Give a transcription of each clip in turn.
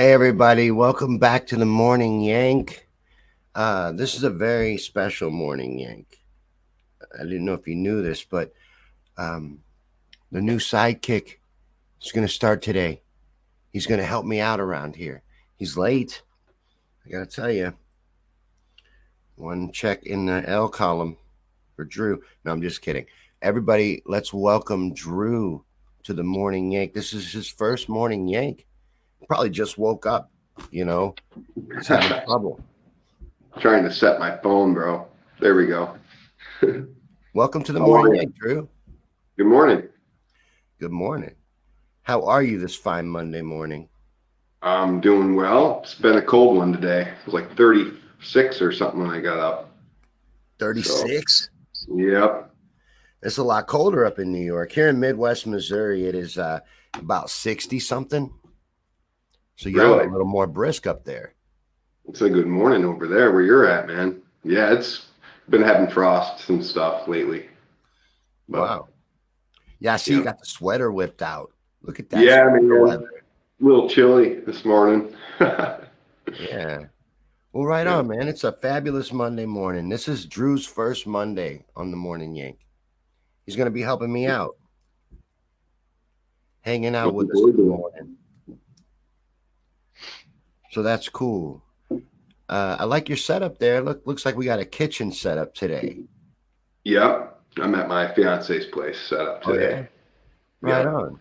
Hey, everybody, welcome back to the Morning Yank. Uh, this is a very special Morning Yank. I didn't know if you knew this, but um, the new sidekick is going to start today. He's going to help me out around here. He's late. I got to tell you. One check in the L column for Drew. No, I'm just kidding. Everybody, let's welcome Drew to the Morning Yank. This is his first Morning Yank. Probably just woke up, you know. He's having trouble. Trying to set my phone, bro. There we go. Welcome to the How Morning Drew. Good morning. Good morning. How are you this fine Monday morning? I'm doing well. It's been a cold one today. It was like 36 or something when I got up. 36. Yep. It's a lot colder up in New York. Here in Midwest Missouri, it is uh, about 60 something. So you're Really? a little more brisk up there. It's a good morning over there where you're at, man. Yeah, it's been having frosts and stuff lately. But, Wow. Yeah, I see you got the sweater whipped out. Look at that. Yeah, I mean, yeah. A little chilly this morning. Yeah. Well, right Yeah. on, man. It's a fabulous Monday morning. This is Drew's first Monday on the Morning Yank. He's going to be helping me out, hanging out with us Looking in the forward morning. So that's cool. Uh, I like your setup there. Look, looks like we got a kitchen set up today. yep. I'm at my fiance's place set up Oh, today. Right Yeah. on.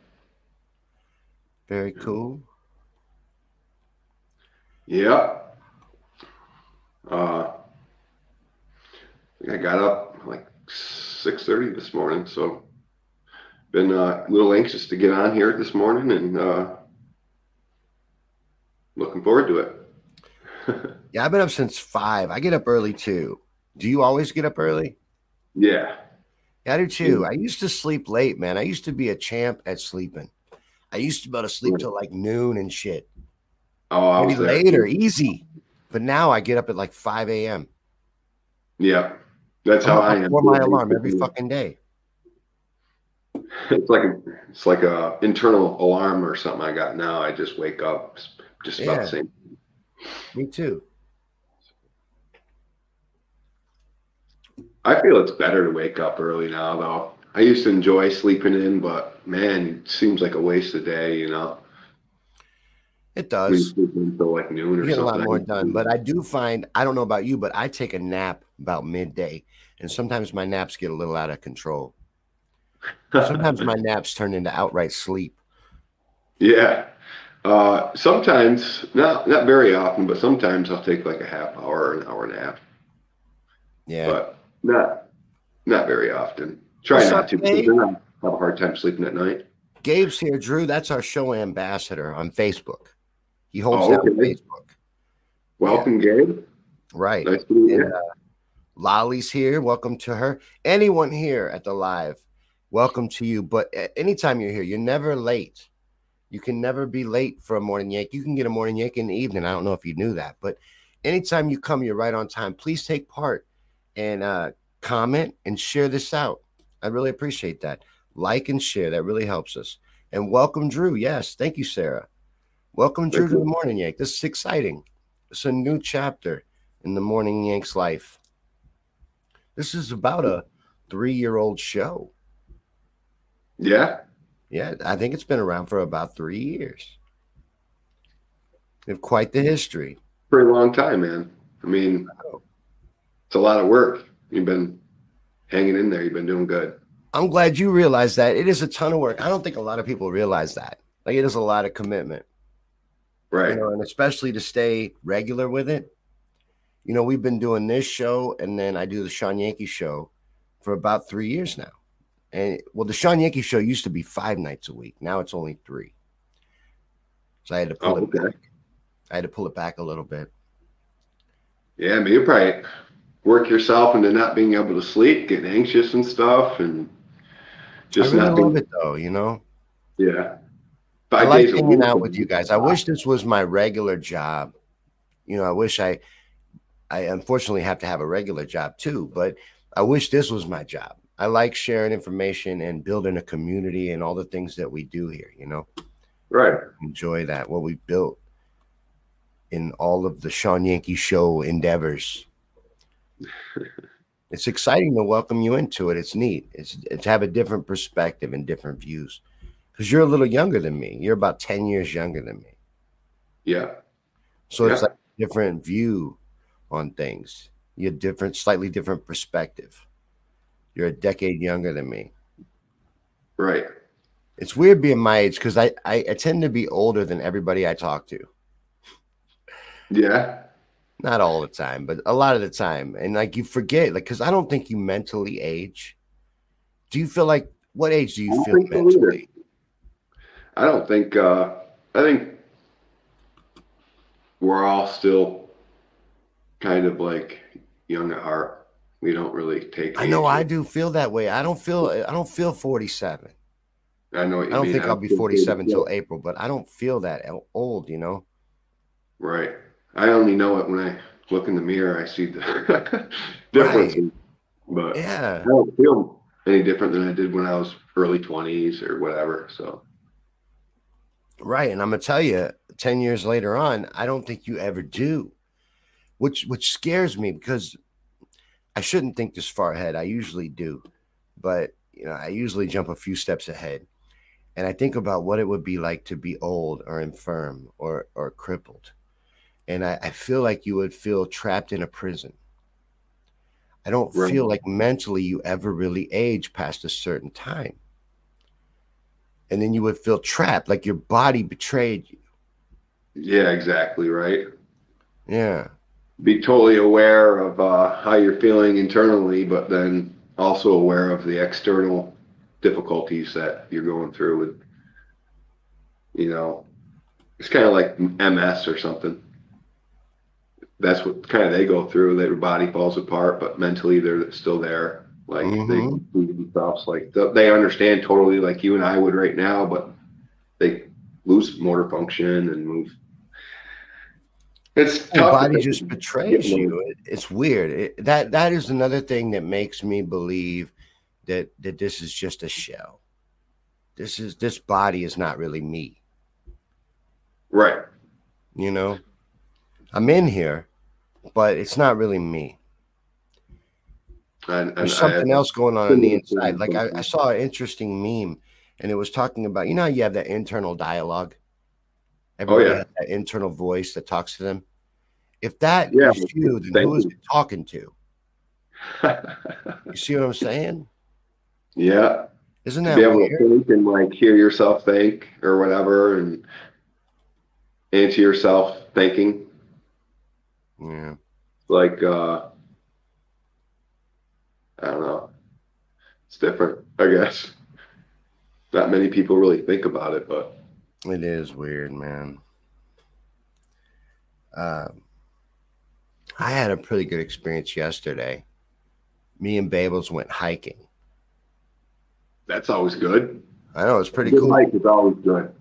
Very cool. Yep. Uh, I think I got up like six thirty this morning, so been uh, a little anxious to get on here this morning and uh, looking forward to it. Yeah, I've been up since five. I get up early too. Do you always get up early? yeah. Yeah, I do too. I used to sleep late, man. I used to be a champ at sleeping. I used to be able to sleep till like noon and shit. Oh, I Maybe was there. later, easy. But now I get up at like 5 a.m. Yeah, that's how up I am. before my alarm every fucking day. It's like a, it's like a internal alarm or something I got now. I just wake up just about Yeah. the same. Me too. I feel it's better to wake up early now, though. I used to enjoy sleeping in, but man, it seems like a waste of day, you know. It does. until like noon You or get a lot more done. But I do find, I don't know about you, but I take a nap about midday. And sometimes my naps get a little out of control. Sometimes my naps turn into outright sleep. yeah. Uh, sometimes, not not very often, but sometimes I'll take like a half hour or an hour and a half. Yeah. but not not very often. Try What's not up, to, because then I have a hard time sleeping at night. Gabe's here, Drew. That's our show ambassador on Facebook. He holds Oh, down okay. Facebook. Welcome, Gabe. Right. Nice to meet you. And, uh, Lolly's here. Welcome to her. Anyone here at the live, welcome to you. But a- anytime you're here, you're never late. You can never be late for a morning yank. You can get a morning yank in the evening. I don't know if you knew that, but anytime you come, you're right on time. Please take part and uh, comment and share this out. I really appreciate that. Like and share. That really helps us. And welcome, Drew. Yes. Thank you, Sarah. Welcome, Drew, to the morning yank. This is exciting. It's a new chapter in the morning yank's life. This is about a three year old show. Yeah. Yeah, I think it's been around for about three years. We have quite the history. Pretty long time, man. I mean, Oh. it's a lot of work. You've been hanging in there. You've been doing good. I'm glad you realize that. It is a ton of work. I don't think a lot of people realize that. Like it is a lot of commitment. Right. You know, and especially to stay regular with it. You know, we've been doing this show and then I do the Shawn Yankey show for about three years now. And well, the Shawn Yankey show used to be five nights a week. Now it's only three. So I had to pull Oh, it okay. back. I had to pull it back a little bit. Yeah, I mean, you probably work yourself into not being able to sleep, getting anxious and stuff, and just I really not being. love it though, you know. Yeah. I like hanging out with you guys. I wish this was my regular job. You know, I wish I I unfortunately have to have a regular job too, but I wish this was my job. I like sharing information and building a community and all the things that we do here, you know. Right. Enjoy that what we built. in all of the Shawn Yankey show endeavors. it's exciting to welcome you into it. It's neat. It's, it's to have a different perspective and different views because you're a little younger than me. You're about 10 years younger than me. Yeah. So yeah. it's like a different view on things. You have different, slightly different perspective. You're a decade younger than me. Right. It's weird being my age because I, I, I tend to be older than everybody I talk to. Yeah. Not all the time, but a lot of the time. And like you forget, like, because I don't think you mentally age. Do you feel like what age do you feel mentally? I don't think, uh, I think we're all still kind of like young at heart. We don't really take. I know I do feel that way. I don't feel. I don't feel forty-seven. I know. I don't mean. think I will be forty-seven till April, but I don't feel that old. You know. Right. I only know it when I look in the mirror. I see the difference. Right. But yeah, I don't feel any different than I did when I was early twenties or whatever. So. Right, and I'm gonna tell you, ten years later on, I don't think you ever do, which which scares me because I shouldn't think this far ahead. I usually do, but you know, I usually jump a few steps ahead, and I think about what it would be like to be old or infirm or or crippled, and I, I feel like you would feel trapped in a prison. I don't right. feel like mentally you ever really age past a certain time and then you would feel trapped, like your body betrayed you. Yeah, exactly right. Yeah. Be totally aware of uh, how you're feeling internally, but then also aware of the external difficulties that you're going through with, you know, it's kind of like MS or something. That's what kind of they go through. Their body falls apart, but mentally they're still there. Like mm-hmm. they themselves, like they understand totally, like you and I would right now, but they lose motor function and move. It's the body just betrays you. It, it's weird. It, that that is another thing that makes me believe that that this is just a shell. This is this body is not really me. Right. You know, I'm in here, but it's not really me. And, and There's something else going on on the inside. Like I, I, saw an interesting meme, and it was talking about you know you have that internal dialogue. Everybody oh, yeah. has that internal voice that talks to them. If that yeah, is you, then who is it talking to? you see what I'm saying? Yeah. Isn't that be able weird? to think and like hear yourself think or whatever, and answer yourself thinking. Yeah. Like uh I don't know. It's different, I guess. Not many people really think about it, but it is weird, man. Um, I had a pretty good experience yesterday. Me and Babels went hiking. That's always good. I know it's pretty cool. Hike is always good.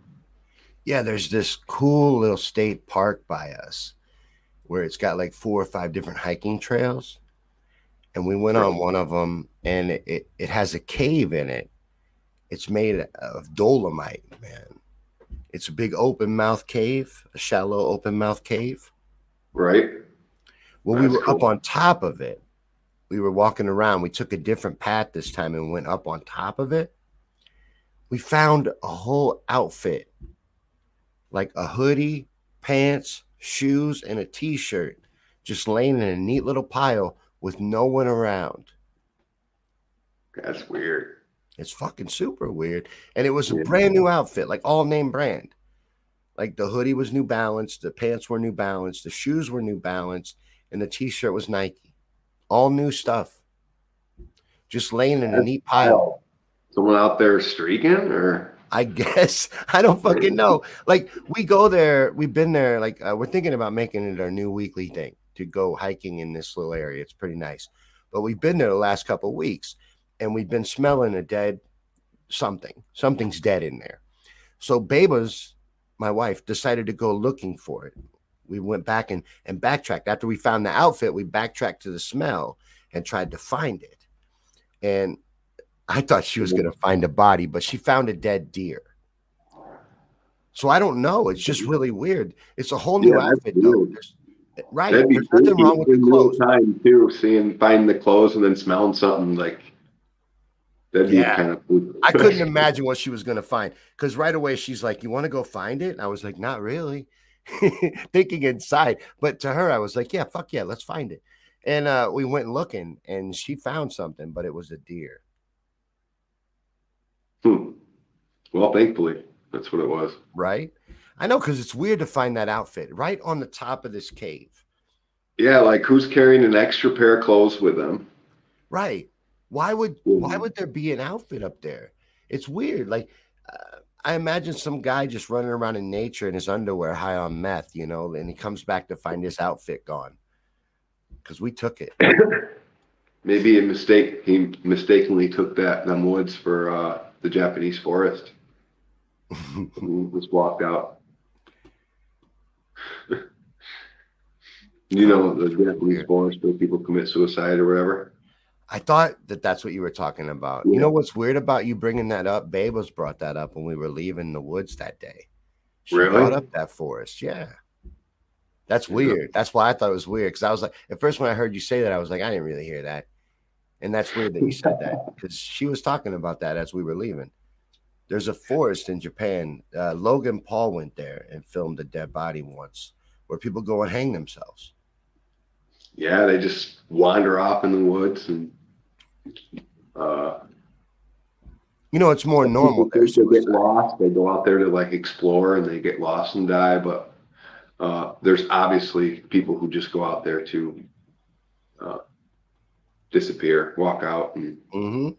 Yeah, there's this cool little state park by us where it's got like four or five different hiking trails and we went on one of them and it, it has a cave in it it's made of dolomite man it's a big open mouth cave a shallow open mouth cave right well That's we were cool. up on top of it we were walking around we took a different path this time and went up on top of it we found a whole outfit like a hoodie pants shoes and a t-shirt just laying in a neat little pile with no one around. That's weird. It's fucking super weird. And it was a yeah. brand new outfit, like all name brand. Like the hoodie was New Balance, the pants were New Balance, the shoes were New Balance, and the t-shirt was Nike. All new stuff. Just laying in a neat pile. Someone out there streaking or I guess I don't fucking know. Like we go there, we've been there. Like uh, we're thinking about making it our new weekly thing to go hiking in this little area. It's pretty nice. But we've been there the last couple weeks and we've been smelling a dead something. Something's dead in there. So Baba's, my wife, decided to go looking for it. We went back and, and backtracked. After we found the outfit, we backtracked to the smell and tried to find it. And I thought she was going to find a body, but she found a dead deer. So I don't know. It's just really weird. It's a whole new Yeah, outfit, though. right? There's nothing wrong with the clothes. time too. Seeing finding the clothes and then smelling something like that'd be Yeah. kind of. I couldn't imagine what she was going to find because right away she's like, "You want to go find it?" And I was like, "Not really," thinking inside. But to her, I was like, "Yeah, fuck yeah, let's find it." And uh, we went looking, and she found something, but it was a deer. Hmm. Well, thankfully, that's what it was. Right? I know because it's weird to find that outfit right on the top of this cave. Yeah, like who's carrying an extra pair of clothes with them? Right? Why would why Mhm. would there be an outfit up there? It's weird. Like uh, I imagine some guy just running around in nature in his underwear, high on meth, you know, and he comes back to find his outfit gone because we took it. Maybe a mistake. He mistakenly took that them woods for uh, the Japanese forest. He just walked out. you know the Japanese forest where people commit suicide or whatever. I thought that that's what you were talking about. You know what's weird about you bringing that up? Babe was brought that up when we were leaving the woods that day. She Really? brought up that forest. Yeah. That's Yeah. weird. That's why I thought it was weird because I was like, at first when I heard you say that, I was like, I didn't really hear that. And that's weird that you said that because she was talking about that as we were leaving. There's a forest in Japan. Uh, Logan Paul went there and filmed a dead body once where people go and hang themselves. Yeah, they just wander off in the woods and uh, You know, it's more normal People there. think They get lost. They go out there to like explore and they get lost and die. But uh, there's obviously people who just go out there to uh, disappear, walk out and Mhm.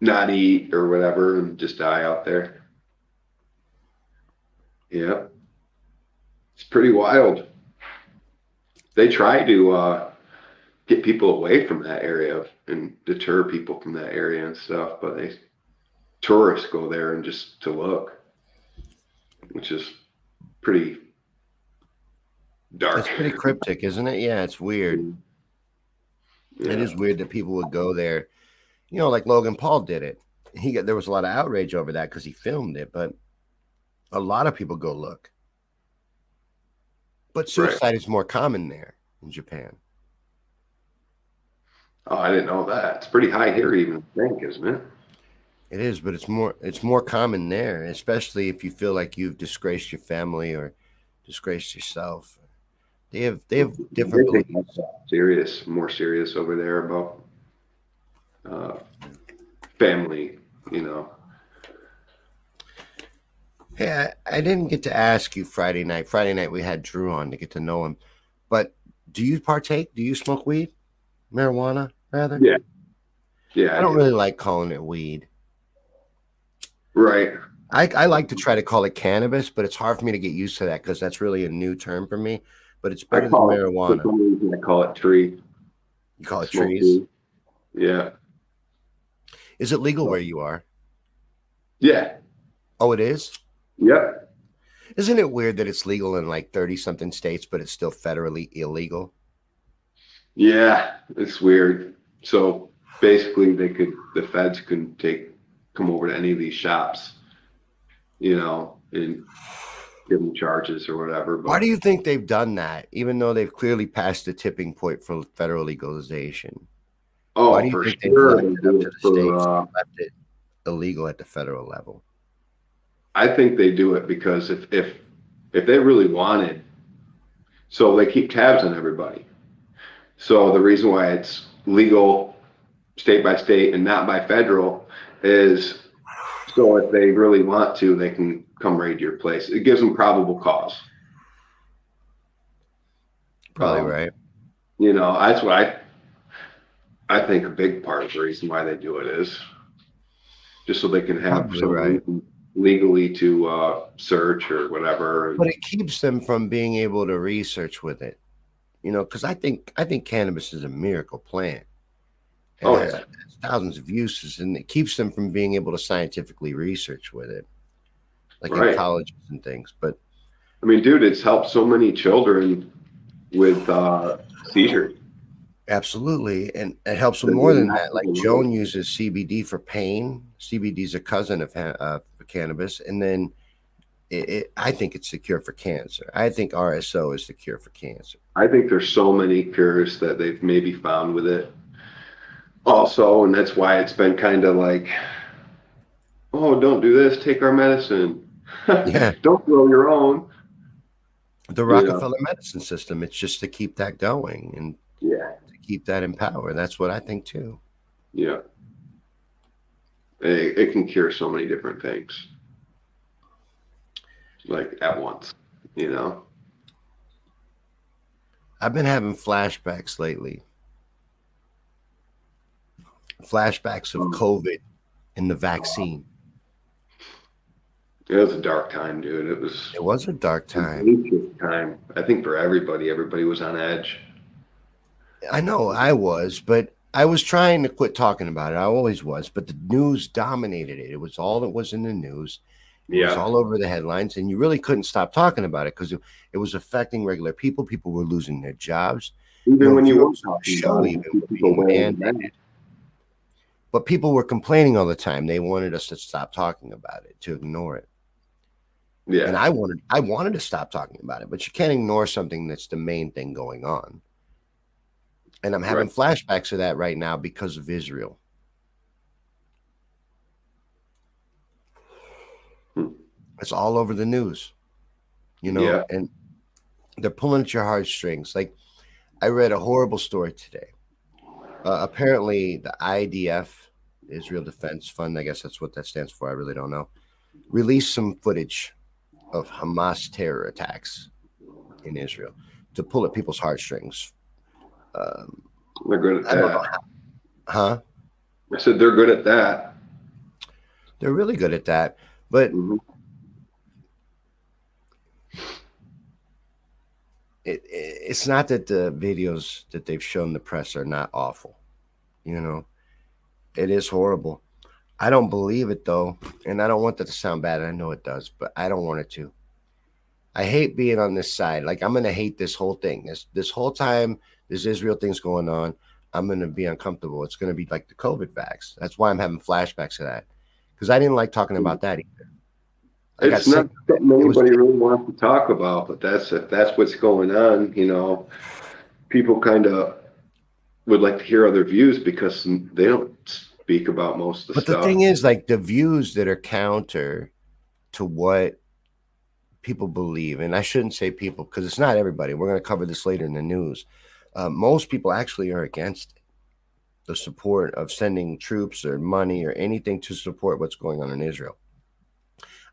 not eat or whatever and just die out there. Yep. It's pretty wild. They try to uh, get people away from that area and deter people from that area and stuff, but they tourists go there and just to look, which is pretty dark. It's pretty cryptic, isn't it? Yeah, it's weird. Yeah. It is weird that people would go there. You know, like Logan Paul did it. He got there was a lot of outrage over that because he filmed it, but a lot of people go look. But suicide is more common there in Japan. Oh, I didn't know that. It's pretty high here, even I think, isn't it? It is, but it's more it's more common there, especially if you feel like you've disgraced your family or disgraced yourself. They have they have different They beliefs. serious, more serious over there about uh, family. You know, Hey, I, I didn't get to ask you Friday night. Friday night we had Drew on to get to know him. But do you partake? Do you smoke weed? Marijuana, rather? Yeah. yeah, I don't really like calling it weed. right. I, I like to try to call it cannabis, but it's hard for me to get used to that because that's really a new term for me. But it's better than it, marijuana. I call it tree. You call it Smoke trees. weed. Yeah, Is it legal where you are? yeah, Oh, it is? yep. Isn't it weird that it's legal in like 30 something states, but it's still federally illegal? Yeah, it's weird. So basically, they could the feds couldn't take come over to any of these shops, you know, and give them charges or whatever. But Why do you think they've done that, even though they've clearly passed the tipping point for federal legalization? oh, why do you for think sure, they do it for, uh, Left it illegal at the federal level. I think they do it because if if if they really wanted, so they keep tabs on everybody. So the reason why it's legal state by state and not by federal is so if they really want to, they can come raid your place. It gives them probable cause. Probably Um, right. You know, that's what I I think a big part of the reason why they do it is just so they can have right. legally to uh, search or whatever. But it keeps them from being able to research with it. You know, because I think I think cannabis is a miracle plant. It Oh, has yeah. thousands of uses, and it keeps them from being able to scientifically research with it, like in colleges and things. But I mean, dude, it's helped so many children with uh, seizures. Absolutely, and it helps Doesn't more than that. Like. Joan uses CBD for pain. CBD is a cousin of ha- uh, cannabis, and then it, it, I think it's the cure for cancer. I think RSO is the cure for cancer. I think there's so many cures that they've maybe found with it also, and that's why it's been kind of like, oh, don't do this, take our medicine. Yeah. don't grow your own. The Rockefeller yeah. medicine system, it's just to keep that going and yeah, to keep that in power. That's what I think too. Yeah. It, it can cure so many different things like at once, you know. I've been having flashbacks lately. Flashbacks of. COVID and the vaccine. It was a dark time, dude. It was. It was a dark time. Time. I think for everybody, everybody was on edge. I know I was, but I was trying to quit talking about it. I always was, but the news dominated it. It was all that was in the news. It yeah. was all over the headlines, and you really couldn't stop talking about it because it, it, was affecting regular people. People were losing their jobs. Even you know, when you were talking show, even being mandated. But people were complaining all the time. They wanted us to stop talking about it, to ignore it. Yeah. And I wanted I wanted to stop talking about it, but you can't ignore something that's the main thing going on. And I'm having right. flashbacks of that right now because of Israel. It's all over the news, you know, yeah. and they're pulling at your heartstrings. Like I read a horrible story today. Uh, apparently, the IDF, Israel Defense Fund, I guess that's what that stands for. I really don't know. Released some footage of Hamas terror attacks in Israel to pull at people's heartstrings. Um, they're good at that. Huh? I said they're good at that. They're really good at that. But mm-hmm. It, it's not that the videos that they've shown the press are not awful. You know, it is horrible. I don't believe it though, and I don't want that to sound bad. I know it does, but I don't want it to. I hate being on this side. Like I'm gonna hate this whole thing. This this whole time this Israel thing's going on. I'm gonna be uncomfortable. It's gonna be like the COVID vax. That's why I'm having flashbacks of that because I didn't like talking about that either. It's not something anybody really wants to talk about, but that's if that's what's going on. You know, people kind of would like to hear other views because they don't speak about most of the but stuff. the thing is, like the views that are counter to what people believe, and I shouldn't say people because it's not everybody. We're going to cover this later in the news. Uh, most people actually are against the support of sending troops or money or anything to support what's going on in Israel.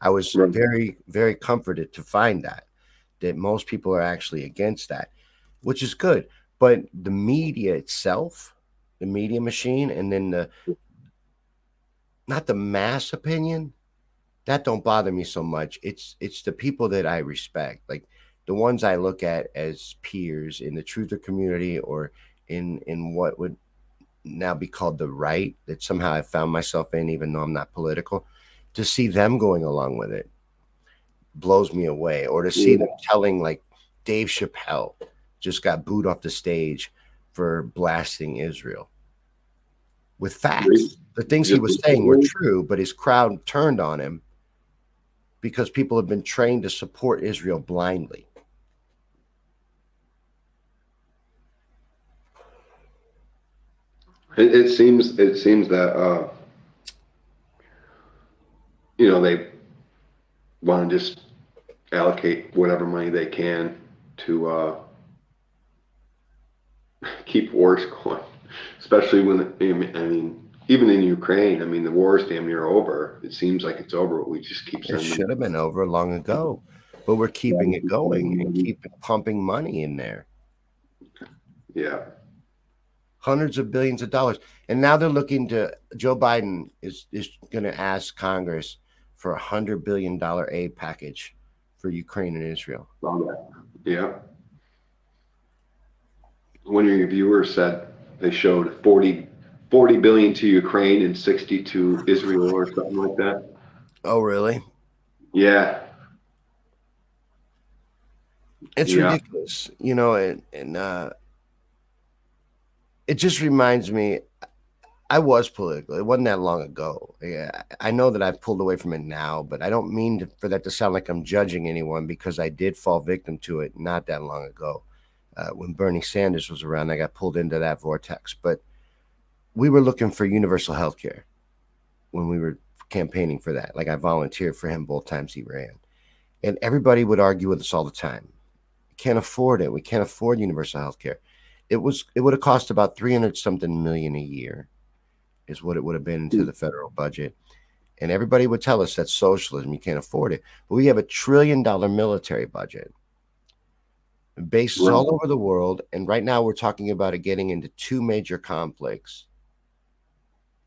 I was right. very, very comforted to find that that most people are actually against that, which is good. But the media itself, the media machine, and then the not the mass opinion, that don't bother me so much. It's it's the people that I respect, like the ones I look at as peers in the truther community or in in what would now be called the right that somehow I found myself in, even though I'm not political to see them going along with it blows me away. Or to see yeah. them telling like Dave Chappelle just got booed off the stage for blasting Israel with facts. The things he was saying were true, but his crowd turned on him because people have been trained to support Israel blindly. It, it seems it seems that uh, you know, they want to just allocate whatever money they can to uh, keep wars going, especially when I mean, even in Ukraine, I mean, the war is damn near over. It seems like it's over, but we just keep. It should have been over long ago, but we're keeping it going and keep pumping money in there. Yeah, hundreds of billions of dollars, and now they're looking to. Joe Biden is is going to ask Congress for a hundred billion dollar aid package for Ukraine and Israel. Yeah. One of your viewers said they showed 40, 40 billion to Ukraine and 60 to Israel or something like that. Oh, really? Yeah. It's yeah. ridiculous, you know, and, and uh, it just reminds me I was political. It wasn't that long ago. Yeah, I know that I've pulled away from it now, but I don't mean to, for that to sound like I'm judging anyone because I did fall victim to it not that long ago. Uh, when Bernie Sanders was around, I got pulled into that vortex. But we were looking for universal health care when we were campaigning for that. Like I volunteered for him both times he ran. And everybody would argue with us all the time. We can't afford it. We can't afford universal health care. It was it would have cost about 300 something million a year is what it would have been into the federal budget. And everybody would tell us that's socialism, you can't afford it. But we have a trillion dollar military budget. Bases right. all over the world. And right now we're talking about it getting into two major conflicts.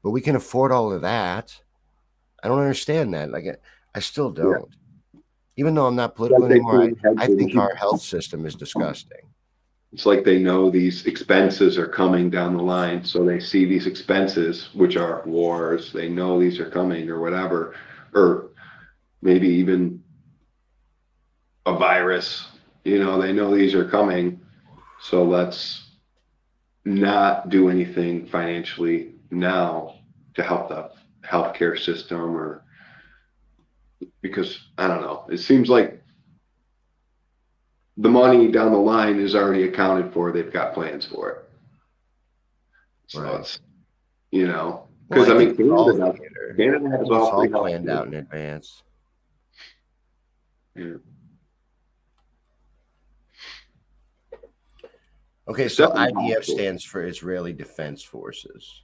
But we can afford all of that. I don't understand that. Like I still don't. Yeah. Even though I'm not political anymore, I, I think our health system is disgusting it's like they know these expenses are coming down the line so they see these expenses which are wars they know these are coming or whatever or maybe even a virus you know they know these are coming. So let's not do anything financially now to help the healthcare system or because i don't know it seems like the money down the line is already accounted for. They've got plans for it. So right. it's, you know, because well, I, I, mean, Canada, Canada has all, all planned out in advance. Yeah. Okay, so IDF stands for Israeli Defense Forces.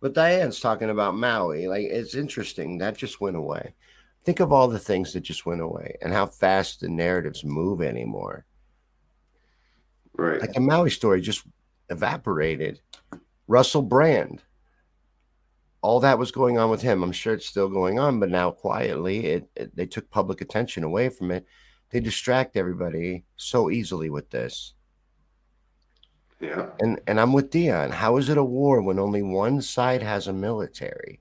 But Diane's talking about Maui. Like, it's interesting. That just went away think of all the things that just went away and how fast the narratives move anymore. Right. Like a Maui story just evaporated. Russell Brand, all that was going on with him. I'm sure it's still going on, but now quietly, it, it, they took public attention away from it. They distract everybody so easily with this. Yeah. And and I'm with Dion. How is it a war when only one side has a military?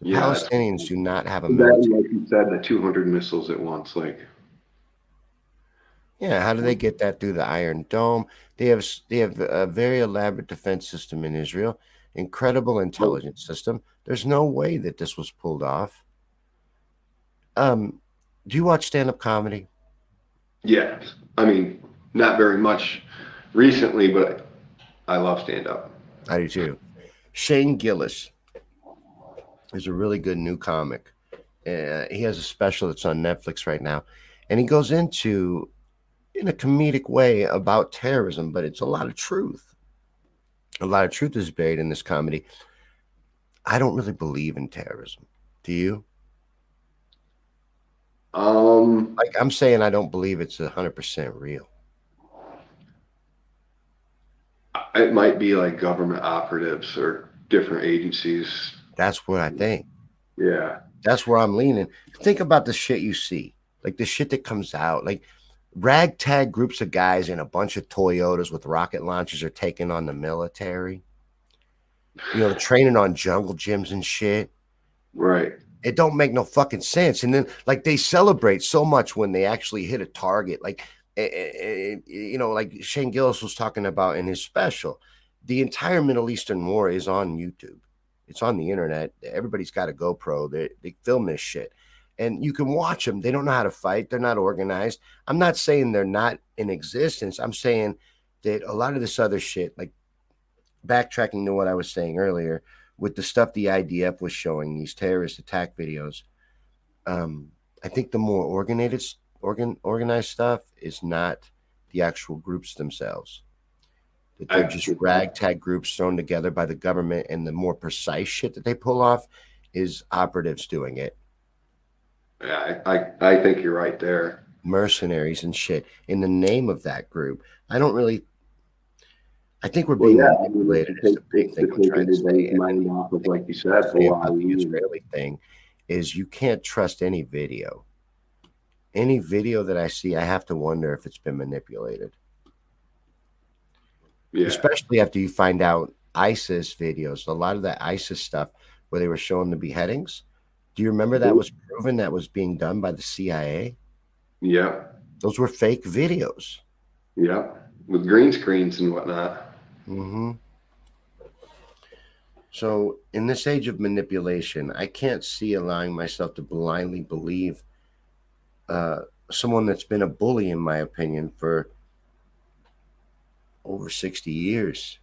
The yeah, Palestinians do not have a military. Like you said, the 200 missiles at once. Like, yeah, how do they get that through the Iron Dome? They have they have a very elaborate defense system in Israel, incredible intelligence system. There's no way that this was pulled off. Um, do you watch stand up comedy? Yeah, I mean, not very much recently, but I love stand up. I do too. Shane Gillis is a really good new comic. Uh, he has a special that's on Netflix right now, and he goes into in a comedic way about terrorism, but it's a lot of truth. A lot of truth is buried in this comedy. I don't really believe in terrorism. Do you? Um, like I'm saying, I don't believe it's hundred percent real. It might be like government operatives or different agencies that's what I think. Yeah. That's where I'm leaning. Think about the shit you see, like the shit that comes out, like ragtag groups of guys in a bunch of Toyotas with rocket launchers are taking on the military. You know, training on jungle gyms and shit. Right. It don't make no fucking sense. And then, like, they celebrate so much when they actually hit a target. Like, eh, eh, you know, like Shane Gillis was talking about in his special. The entire Middle Eastern war is on YouTube. It's on the internet. Everybody's got a GoPro. They, they film this shit. And you can watch them. They don't know how to fight. They're not organized. I'm not saying they're not in existence. I'm saying that a lot of this other shit, like backtracking to what I was saying earlier, with the stuff the IDF was showing, these terrorist attack videos, um, I think the more organized, organ, organized stuff is not the actual groups themselves that they're just ragtag groups thrown together by the government, and the more precise shit that they pull off is operatives doing it. Yeah, I, I, I think you're right there. Mercenaries and shit in the name of that group. I don't really. I think we're being well, yeah, manipulated. I mean, big thing we're trying to say. Mind off of, like you said, the Israeli thing is you can't trust any video. Any video that I see, I have to wonder if it's been manipulated. Yeah. Especially after you find out ISIS videos, a lot of that ISIS stuff where they were showing the beheadings. Do you remember that was proven that was being done by the CIA? Yeah. Those were fake videos. Yeah, with green screens and whatnot. Mm-hmm. So, in this age of manipulation, I can't see allowing myself to blindly believe uh, someone that's been a bully, in my opinion, for over 60 years.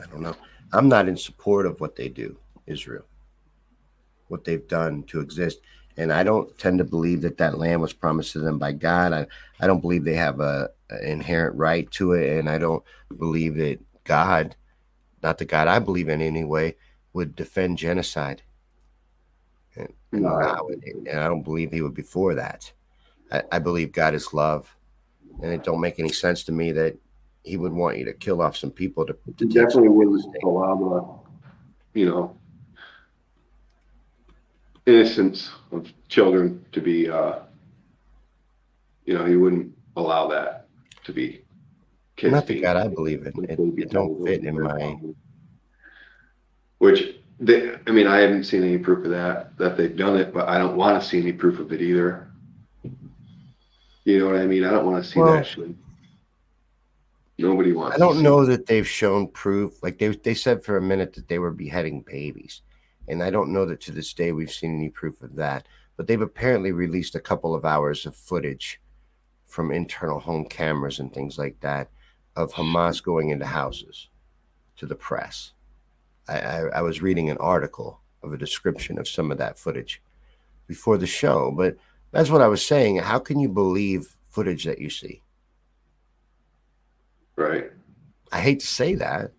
I don't know. I'm not in support of what they do, Israel, what they've done to exist. And I don't tend to believe that that land was promised to them by God. I, I don't believe they have a, a inherent right to it. And I don't believe that God, not the God I believe in anyway, would defend genocide. And, and, no. and I don't believe he would be for that. I, I believe God is love. And it don't make any sense to me that he would want you to kill off some people to, to definitely wouldn't allow the you know innocence of children to be uh you know he wouldn't allow that to be kids not the god i believe in. it, it don't fit in my which they, i mean i haven't seen any proof of that that they've done it but i don't want to see any proof of it either you know what i mean i don't want to see well, that shit Nobody wants. I don't know that they've shown proof. Like they they said for a minute that they were beheading babies, and I don't know that to this day we've seen any proof of that. But they've apparently released a couple of hours of footage from internal home cameras and things like that of Hamas going into houses to the press. I, I, I was reading an article of a description of some of that footage before the show, but that's what I was saying. How can you believe footage that you see? Right. I hate to say that,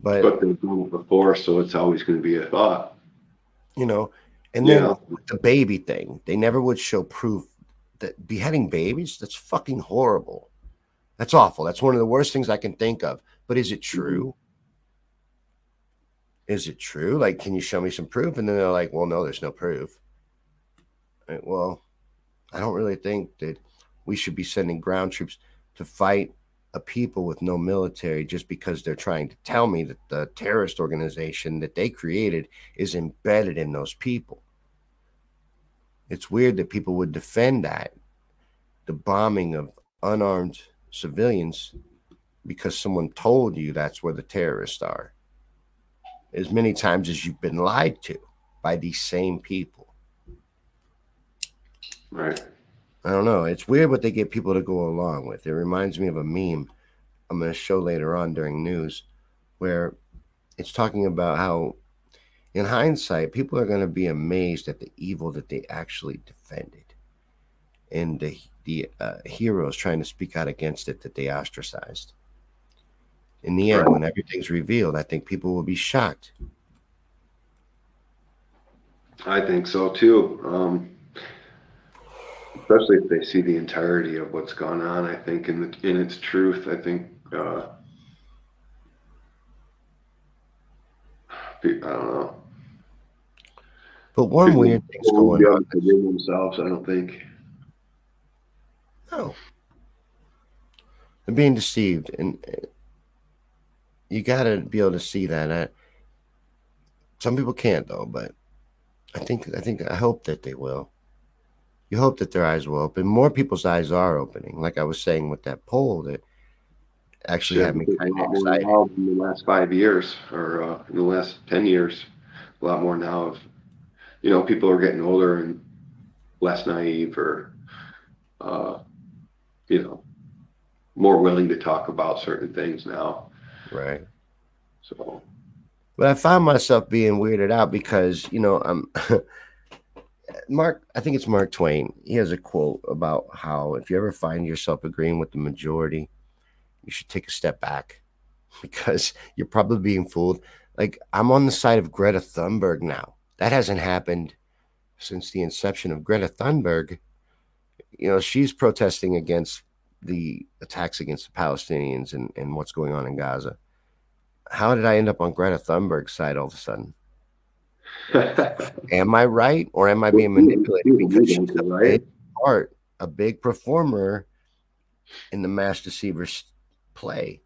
but but they've done it before, so it's always going to be a thought. You know, and then yeah. the baby thing, they never would show proof that beheading babies, that's fucking horrible. That's awful. That's one of the worst things I can think of. But is it mm-hmm. true? Is it true? Like, can you show me some proof? And then they're like, well, no, there's no proof. Right, well, I don't really think that we should be sending ground troops to fight a people with no military just because they're trying to tell me that the terrorist organization that they created is embedded in those people. It's weird that people would defend that, the bombing of unarmed civilians, because someone told you that's where the terrorists are. As many times as you've been lied to by these same people. Right. I don't know. It's weird what they get people to go along with. It reminds me of a meme I'm going to show later on during news where it's talking about how, in hindsight, people are going to be amazed at the evil that they actually defended and the, the uh, heroes trying to speak out against it that they ostracized. In the end, when everything's revealed, I think people will be shocked. I think so too. Um, especially if they see the entirety of what's gone on. I think in the, in its truth, I think uh, I don't know. But one People weird thing's going on. themselves, I don't think. No. They're being deceived, and uh, you got to be able to see that. I, some people can't though, but I think I think I hope that they will you hope that their eyes will open. More people's eyes are opening. Like I was saying with that poll, that actually had me kind of excited. In the last five years, or uh, in the last ten years, a lot more now. Of you know, people are getting older and less naive, or uh, you know, more willing to talk about certain things now. Right. So. But I find myself being weirded out because you know I'm. Mark, I think it's Mark Twain. He has a quote about how if you ever find yourself agreeing with the majority, you should take a step back because you're probably being fooled. Like I'm on the side of Greta Thunberg now. That hasn't happened since the inception of Greta Thunberg. You know, she's protesting against the attacks against the Palestinians and, and what's going on in Gaza. How did I end up on Greta Thunberg's side all of a sudden? am I right or am I being manipulated? Because she's a big part, a big performer in the mass deceivers play.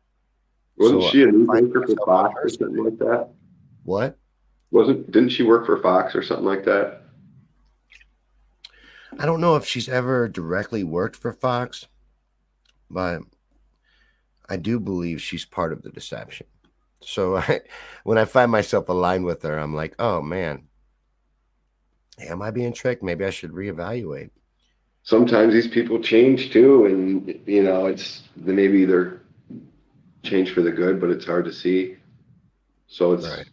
Wasn't so she a newsmaker for Fox or something like that? What? Wasn't didn't she work for Fox or something like that? I don't know if she's ever directly worked for Fox, but I do believe she's part of the deception. So I, when I find myself aligned with her, I'm like, oh man, am I being tricked? Maybe I should reevaluate. Sometimes these people change too, and you know, it's maybe they're change for the good, but it's hard to see. So it's right.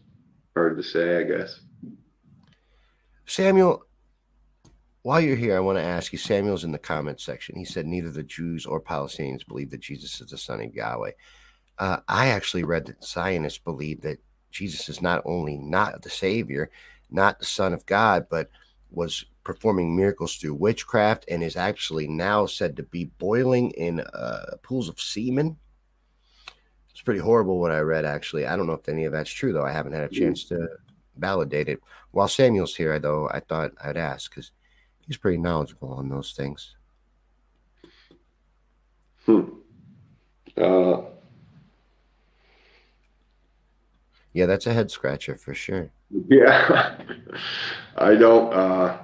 hard to say, I guess. Samuel, while you're here, I want to ask you. Samuel's in the comment section. He said neither the Jews or Palestinians believe that Jesus is the Son of Yahweh. Uh, I actually read that Zionists believe that Jesus is not only not the Savior, not the Son of God, but was performing miracles through witchcraft and is actually now said to be boiling in uh, pools of semen. It's pretty horrible what I read, actually. I don't know if any of that's true, though. I haven't had a chance to validate it. While Samuel's here, though, I thought I'd ask because he's pretty knowledgeable on those things. Hmm. Uh, yeah, that's a head scratcher for sure. Yeah, I don't. Uh,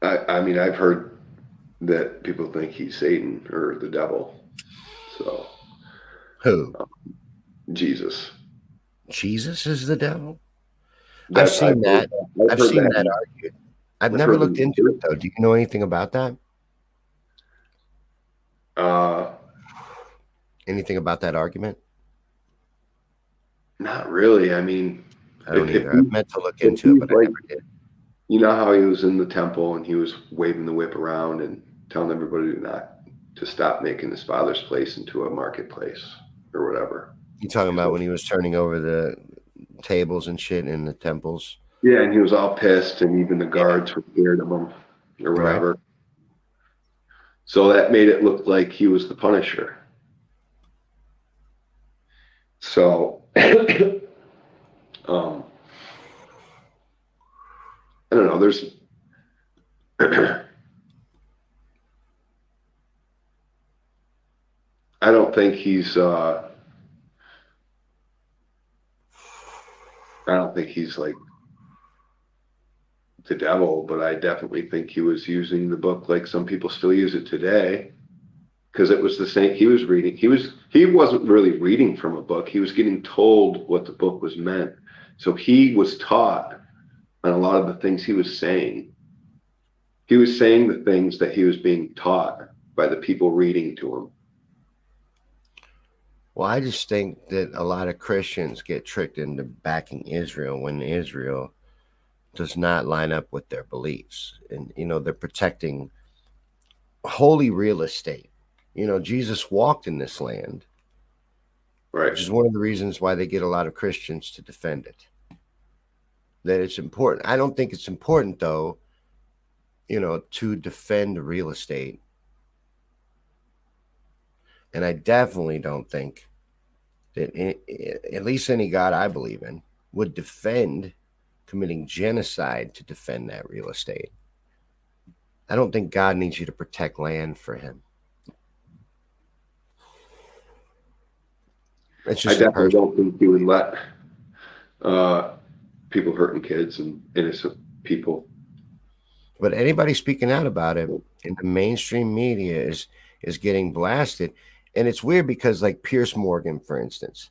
I, I mean, I've heard that people think he's Satan or the devil. So, who? Um, Jesus. Jesus is the devil. I've seen I've that. I've, I've seen that, that argued. I've, I've never looked into it though. Do you know anything about that? Uh, anything about that argument? Not really. I mean, I don't either. I meant to look into it, but like, I never did. You know how he was in the temple and he was waving the whip around and telling everybody to not to stop making his father's place into a marketplace or whatever. You talking about when he was turning over the tables and shit in the temples? Yeah, and he was all pissed, and even the guards were scared of him or whatever. Right. So that made it look like he was the Punisher. So, um, I don't know. There's I don't think he's uh, I don't think he's like the devil, but I definitely think he was using the book like some people still use it today because it was the same he was reading he was he wasn't really reading from a book he was getting told what the book was meant so he was taught on a lot of the things he was saying he was saying the things that he was being taught by the people reading to him well, I just think that a lot of Christians get tricked into backing Israel when Israel does not line up with their beliefs. And, you know, they're protecting holy real estate. You know, Jesus walked in this land, right? Which is one of the reasons why they get a lot of Christians to defend it. That it's important. I don't think it's important, though, you know, to defend real estate and I definitely don't think that at least any God I believe in would defend committing genocide to defend that real estate. I don't think God needs you to protect land for him. It's just I definitely don't think he would let uh, people hurting kids and innocent people. But anybody speaking out about it in the mainstream media is is getting blasted. And it's weird because, like Piers Morgan, for instance,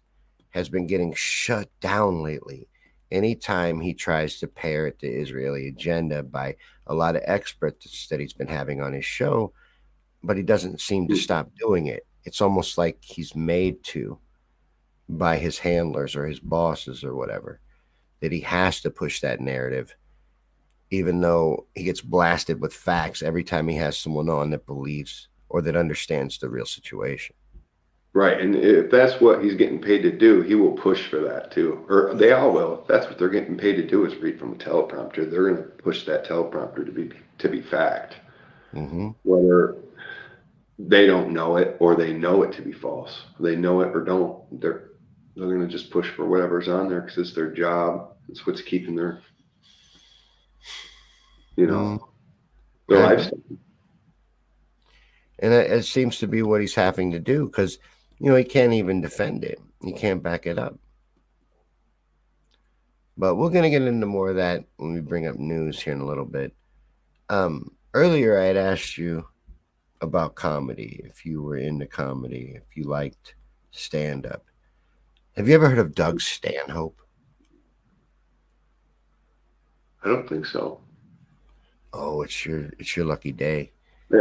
has been getting shut down lately. Anytime he tries to parrot the Israeli agenda by a lot of experts that he's been having on his show, but he doesn't seem to stop doing it. It's almost like he's made to by his handlers or his bosses or whatever, that he has to push that narrative, even though he gets blasted with facts every time he has someone on that believes or that understands the real situation. Right. And if that's what he's getting paid to do, he will push for that too. Or they all will. If that's what they're getting paid to do is read from a teleprompter. They're going to push that teleprompter to be to be fact. Mm-hmm. Whether they don't know it or they know it to be false, they know it or don't. They're they're going to just push for whatever's on there because it's their job. It's what's keeping their you know mm-hmm. their lifestyle and it, it seems to be what he's having to do because you know he can't even defend it. He can't back it up. But we're gonna get into more of that when we bring up news here in a little bit. Um, earlier I had asked you about comedy, if you were into comedy, if you liked stand up. Have you ever heard of Doug Stanhope? I don't think so. Oh, it's your it's your lucky day.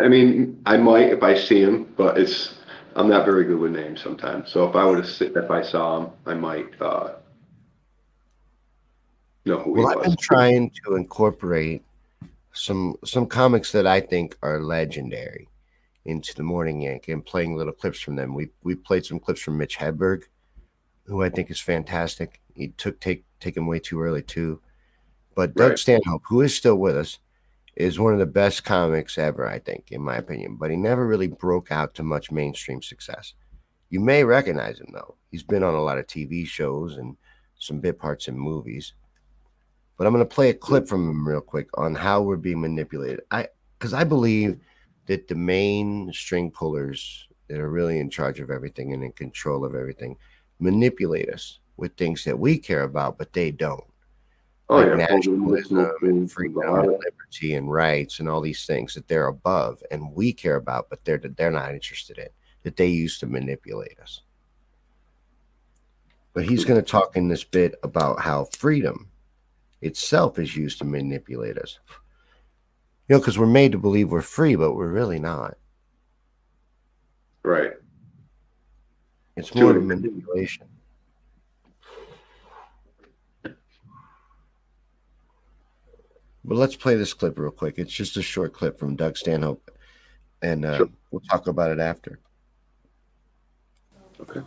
I mean, I might if I see him, but it's I'm not very good with names sometimes. So if I would have sit, if I saw him, I might uh, know who Well, I've been trying to incorporate some some comics that I think are legendary into the Morning Yank and playing little clips from them. We we played some clips from Mitch Hedberg, who I think is fantastic. He took take take him way too early too. But Doug Right. Stanhope, who is still with us, is one of the best comics ever, I think, in my opinion. But he never really broke out to much mainstream success. You may recognize him though. He's been on a lot of TV shows and some bit parts in movies. But I'm going to play a clip from him real quick on how we're being manipulated. I because I believe that the main string pullers that are really in charge of everything and in control of everything manipulate us with things that we care about, but they don't Oh like yeah, nationalism and and freedom and liberty and rights and all these things that they're above and we care about, but they're they're not interested in that they use to manipulate us. But he's going to talk in this bit about how freedom itself is used to manipulate us. You know, because we're made to believe we're free, but we're really not. Right. It's more Sure. of manipulation. But let's play this clip real quick. It's just a short clip from Doug Stanhope, and uh, Sure. we'll talk about it after. Okay.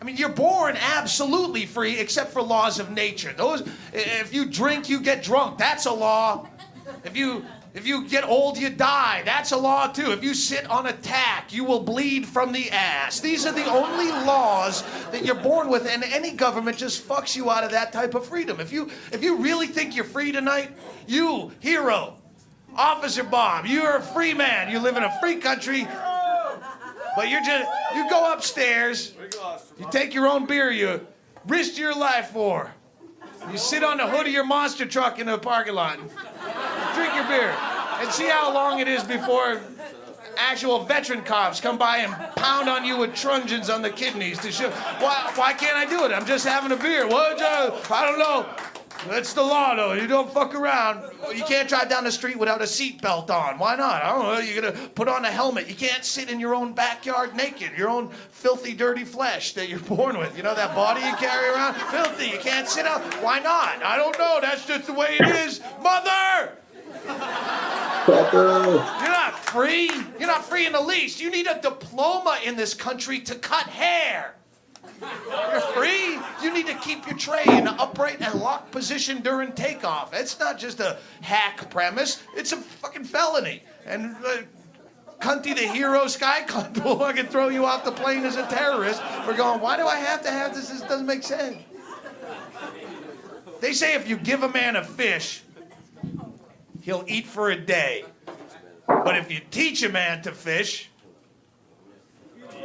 I mean, you're born absolutely free except for laws of nature. Those, if you drink, you get drunk. That's a law. If you if you get old, you die. That's a law too. If you sit on a tack, you will bleed from the ass. These are the only laws that you're born with, and any government just fucks you out of that type of freedom. If you if you really think you're free tonight, you hero, Officer Bob, you're a free man. You live in a free country. But you're just you go upstairs, you take your own beer you risk your life for. You sit on the hood of your monster truck in the parking lot, beer, and see how long it is before actual veteran cops come by and pound on you with truncheons on the kidneys to show why why can't I do it? I'm just having a beer. What? Uh, I don't know. That's the law, though. You don't fuck around. You can't drive down the street without a seatbelt on. Why not? I don't know. You're gonna put on a helmet. You can't sit in your own backyard naked. Your own filthy, dirty flesh that you're born with. You know that body you carry around? Filthy. You can't sit out. Why not? I don't know. That's just the way it is. Mother! You're not free. You're not free in the least. You need a diploma in this country to cut hair. You're free. You need to keep your tray in an upright and locked position during takeoff. It's not just a hack premise. It's a fucking felony. And uh, Cunty the hero sky cunt will fucking throw you off the plane as a terrorist for going, why do I have to have this? This doesn't make sense. They say if you give a man a fish, he'll eat for a day. But if you teach a man to fish,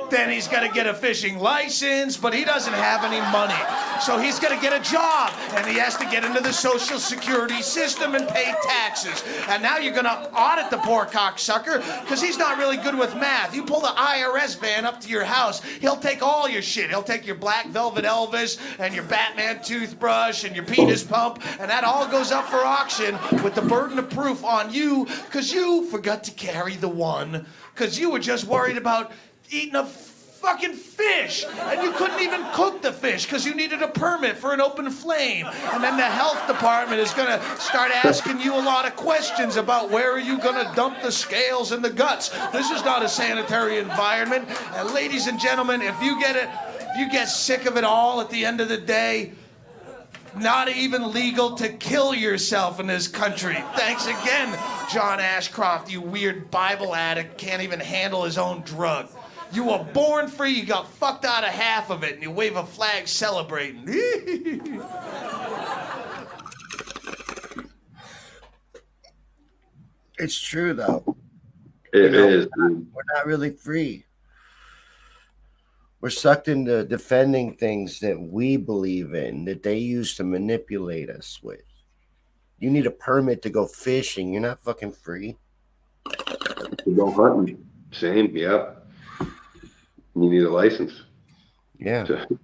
then he's to get a fishing license, but he doesn't have any money. So he's to get a job, and he has to get into the Social Security system and pay taxes. And now you're to audit the poor cocksucker because he's not really good with math. You pull the IRS van up to your house, he'll take all your shit. He'll take your black velvet Elvis and your Batman toothbrush and your penis pump, and that all goes up for auction with the burden of proof on you because you forgot to carry the one because you were just worried about eating a fucking fish and you couldn't even cook the fish because you needed a permit for an open flame and then the health department is going to start asking you a lot of questions about where are you going to dump the scales and the guts this is not a sanitary environment and ladies and gentlemen if you get it if you get sick of it all at the end of the day not even legal to kill yourself in this country. Thanks again, John Ashcroft, you weird Bible addict, can't even handle his own drug. You were born free, you got fucked out of half of it, and you wave a flag celebrating. It's true though. It You know, is. dude. We're not really free. We're sucked into defending things that we believe in that they use to manipulate us with. You need a permit to go fishing. You're not fucking free. To go hunting, same. Yep. You need a license. Yeah. To,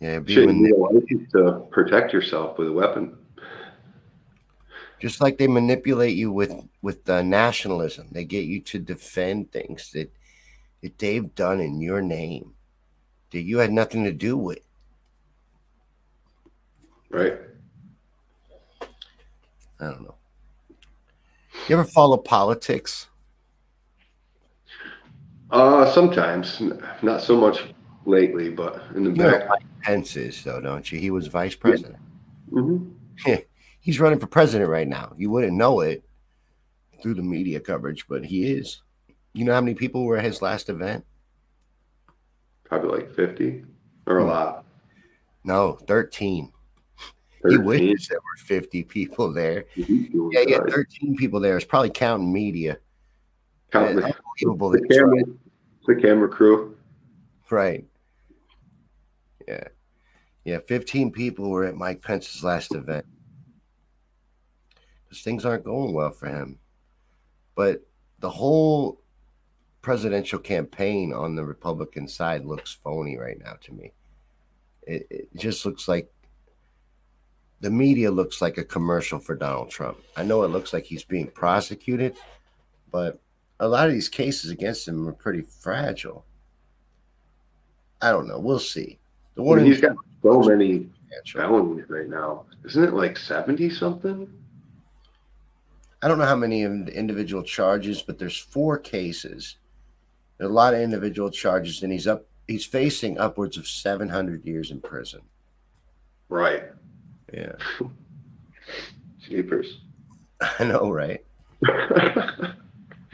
Yeah. Be you need a license to protect yourself with a weapon. just like they manipulate you with with uh, nationalism they get you to defend things that that they've done in your name that you had nothing to do with Right. i don't know you ever follow politics Uh, sometimes, N- not so much lately, but in the you know back. Mike pence is though don't you he was vice president Mhm. he's running for president right now you wouldn't know it through the media coverage but he is you know how many people were at his last event Probably like fifty or a Hmm. lot. no 13 he 13. wishes there were 50 people there Yeah, yeah, good. 13 people there. It's probably counting media. Unbelievable. the camera, right. the camera crew. Right. Yeah. Yeah, 15 people were at Mike Pence's last event. Because things aren't going well for him. But the whole presidential campaign on the Republican side looks phony right now to me. It, it just looks like the media looks like a commercial for Donald Trump. I know it looks like he's being prosecuted, but a lot of these cases against him are pretty fragile. I don't know. We'll see. The I one mean, he's got so many felonies right now. Isn't it like seventy something? I don't know how many in- individual charges, but there's four cases. There's a lot of individual charges, and he's up. He's facing upwards of 700 years in prison. Right. Yeah, Jeepers. I know, right?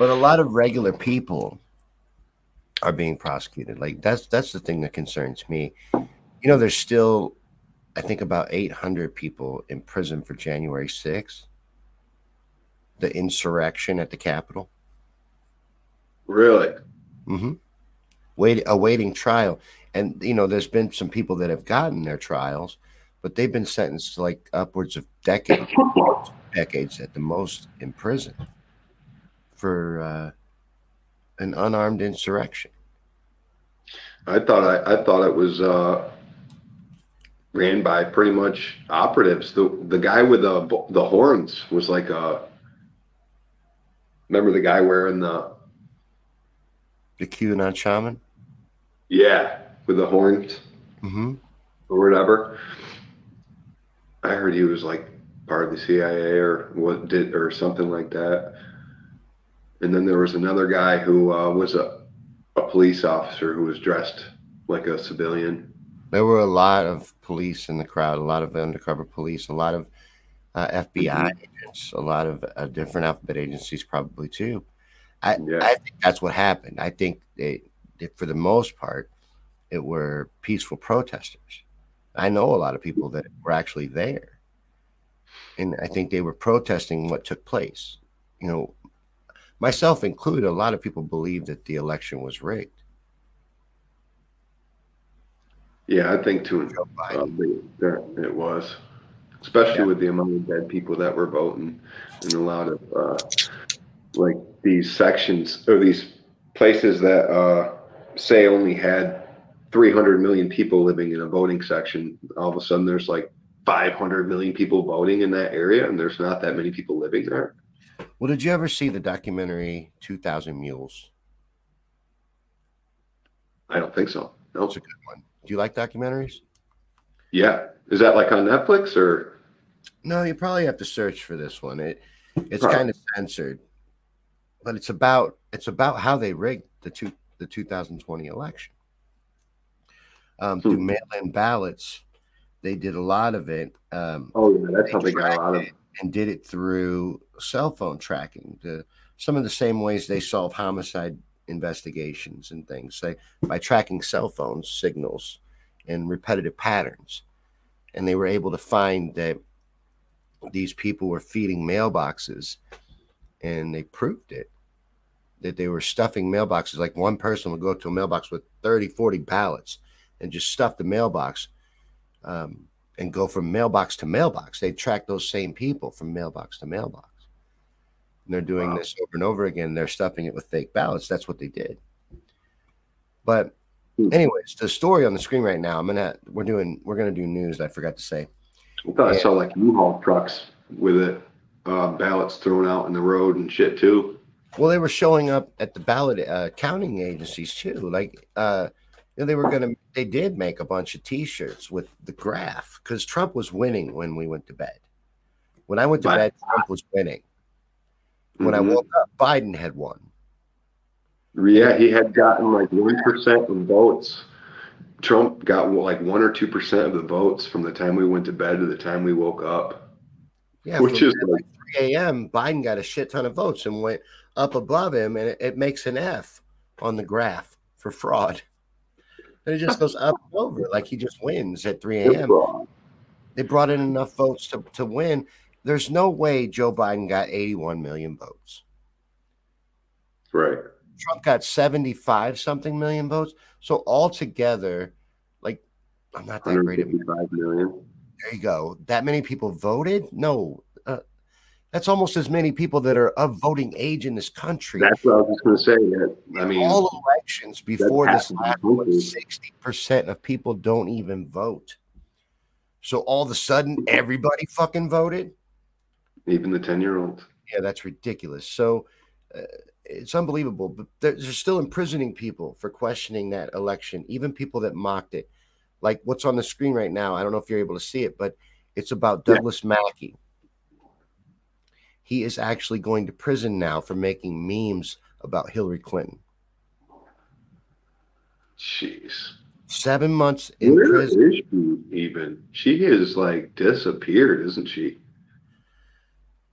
But a lot of regular people are being prosecuted. Like that's that's the thing that concerns me. You know, there's still, I think, about 800 people in prison for January 6th, the insurrection at the Capitol. really? Mm-hmm. Wait, awaiting trial, and you know, there's been some people that have gotten their trials, but they've been sentenced to like upwards of decades, decades at the most in prison for uh, an unarmed insurrection. I thought I, I thought it was uh, ran by pretty much operatives. The the guy with the the horns was like a. Remember the guy wearing the The QAnon shaman. yeah with the horns Mm-hmm. or whatever. I heard he was like part of the CIA or what did or something like that. And then there was another guy who uh, was a a police officer who was dressed like a civilian. There were a lot of police in the crowd, a lot of undercover police, a lot of uh, FBI agents, a lot of uh, different alphabet agencies, probably too. I, Yeah. I think that's what happened. I think they, they, for the most part, it were peaceful protesters. I know a lot of people that were actually there, and I think they were protesting what took place. You know, myself included, a lot of people believe that the election was rigged. Yeah, I think too. Probably it was, especially with the amount of dead people that were voting, and a lot of uh, like these sections or these places that uh, say only had 300 million people living in a voting section. All of a sudden, there's like 500 million people voting in that area, and there's not that many people living there. Well, did you ever see the documentary 2000 Mules? I don't think so. No. That's a good one. Do you like documentaries? Yeah, is that like on Netflix or? No, you probably have to search for this one. It it's Probably. kind of censored, but it's about it's about how they rigged the two the 2020 election. Um, through Hmm. mail-in ballots, they did a lot of it. Um, Oh yeah, that's how they got a lot of. And did it through cell phone tracking. Some of the same ways they solve homicide investigations and things, they, by tracking cell phone signals and repetitive patterns. And they were able to find that these people were feeding mailboxes and they proved it that they were stuffing mailboxes. Like one person would go to a mailbox with 30, 40 ballots and just stuff the mailbox. Um, and go from mailbox to mailbox. They track those same people from mailbox to mailbox. And they're doing Wow. this over and over again. They're stuffing it with fake ballots. That's what they did. But Hmm. anyways, the story on the screen right now, I'm gonna we're doing we're gonna do news. I forgot to say. I thought I saw like U-Haul trucks with it, uh, ballots thrown out in the road and shit too. Well, they were showing up at the ballot uh, counting agencies too. Like, uh, know, they were gonna, they did make a bunch of T-shirts with the graph because Trump was winning when we went to bed. When I went to But- bed, Trump was winning. When I Mhm. woke up, Biden had won. Yeah, he had gotten like one percent of votes. Trump got like one or two percent of the votes from the time we went to bed to the time we woke up, Yeah, which is like 3 a.m. Biden got a shit ton of votes and went up above him, and it, it makes an F on the graph for fraud. And it just goes up and over like he just wins at 3 a.m. they brought in enough votes to, to win. There's no way Joe Biden got 81 million votes. right. Trump got 75 something million votes. So altogether, like, I'm not that great at 155 million. There you go. That many people voted? No. That's almost as many people that are of voting age in this country. That's what I was just going to say. That I mean, All elections before this last one, 60% of people don't even vote. So all of a sudden, everybody fucking voted? even the ten-year-olds. Yeah, that's ridiculous. So uh, it's unbelievable. But they're, they're still imprisoning people for questioning that election, even people that mocked it. Like what's on the screen right now. I don't know if you're able to see it, but it's about Yeah. Douglas Mackey. He is actually going to prison now for making memes about Hillary Clinton. Jeez. Seven months in Where prison. is she even? She is like disappeared, isn't she?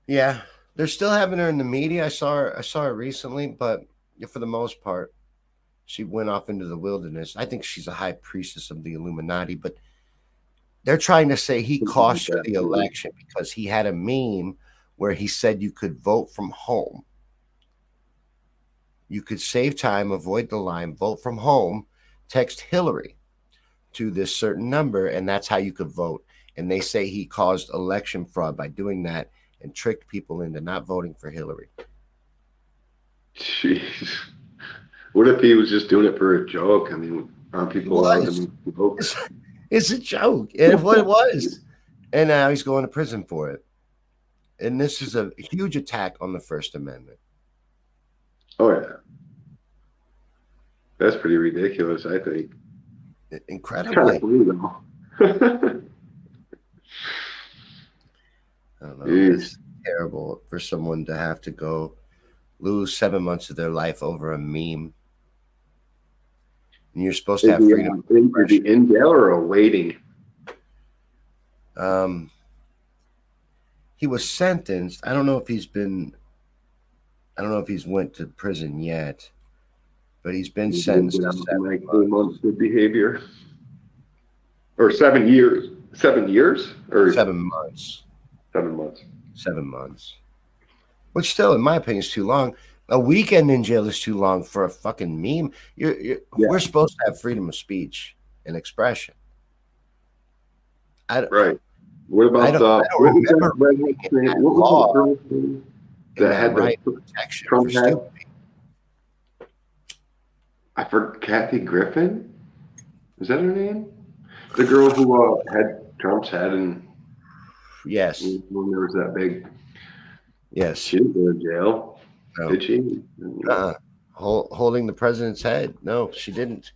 Yeah, they're still having her in the media. I saw her. I saw her recently, but for the most part, she went off into the wilderness. I think she's a high priestess of the Illuminati, but they're trying to say he cost her the election because he had a meme where he said you could vote from home. You could save time, avoid the line, vote from home, text Hillary to this certain number, and that's how you could vote. And they say he caused election fraud by doing that and tricked people into not voting for Hillary. Jeez. What if he was just doing it for a joke? I mean, aren't people allowed to vote? It's, it's a joke, and what it was. And now he's going to prison for it. And this is a huge attack on the First Amendment. Oh yeah. That's pretty ridiculous, I think. Incredibly. of funny though. I don't know. It's terrible for someone to have to go lose seven months of their life over a meme. And you're supposed to have freedom. uh, in, in jail or awaiting? Um, he was sentenced. I don't know if he's been. I don't know if he's went to prison yet, but he's been He's sentenced to seven like months. months good behavior. Or seven years. Seven years? Or Seven months. seven months. Seven months. Which still, in my opinion, is too long. A weekend in jail is too long for a fucking meme. You're, you're, Yeah. We're supposed to have freedom of speech and expression. I, Right. What I about don't- the I don't what was that that What law. was the girl's name? that that had the- protection Trump for had- I forgot Kathy Griffin. Is that her name? The girl who uh, had Trump's head and Yes, when there was that big yes. she didn't go to jail. No. Did she? Uh-uh. Hol- holding the president's head. No, she didn't.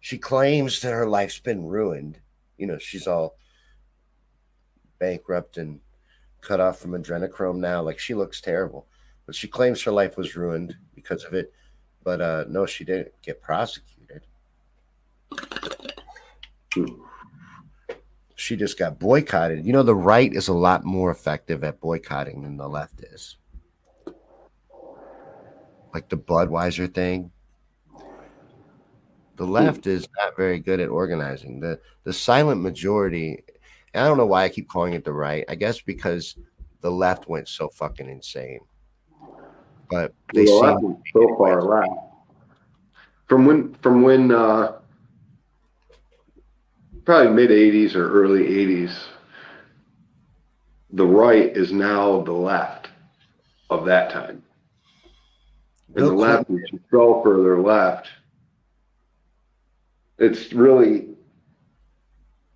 She claims that her life's been ruined. You know, she's all bankrupt and cut off from adrenochrome now. Like she looks terrible, but she claims her life was ruined because of it. But uh, no, she didn't get prosecuted. She just got boycotted. You know, the right is a lot more effective at boycotting than the left is. Like the Budweiser thing. The left is not very good at organizing. The the silent majority, and I don't know why I keep calling it the right. I guess because the left went so fucking insane. But they that seem was so far left. From when from when uh probably mid eighties or early eighties, the right is now the left. of that time. And Bill the left, Clinton- if further left, it's really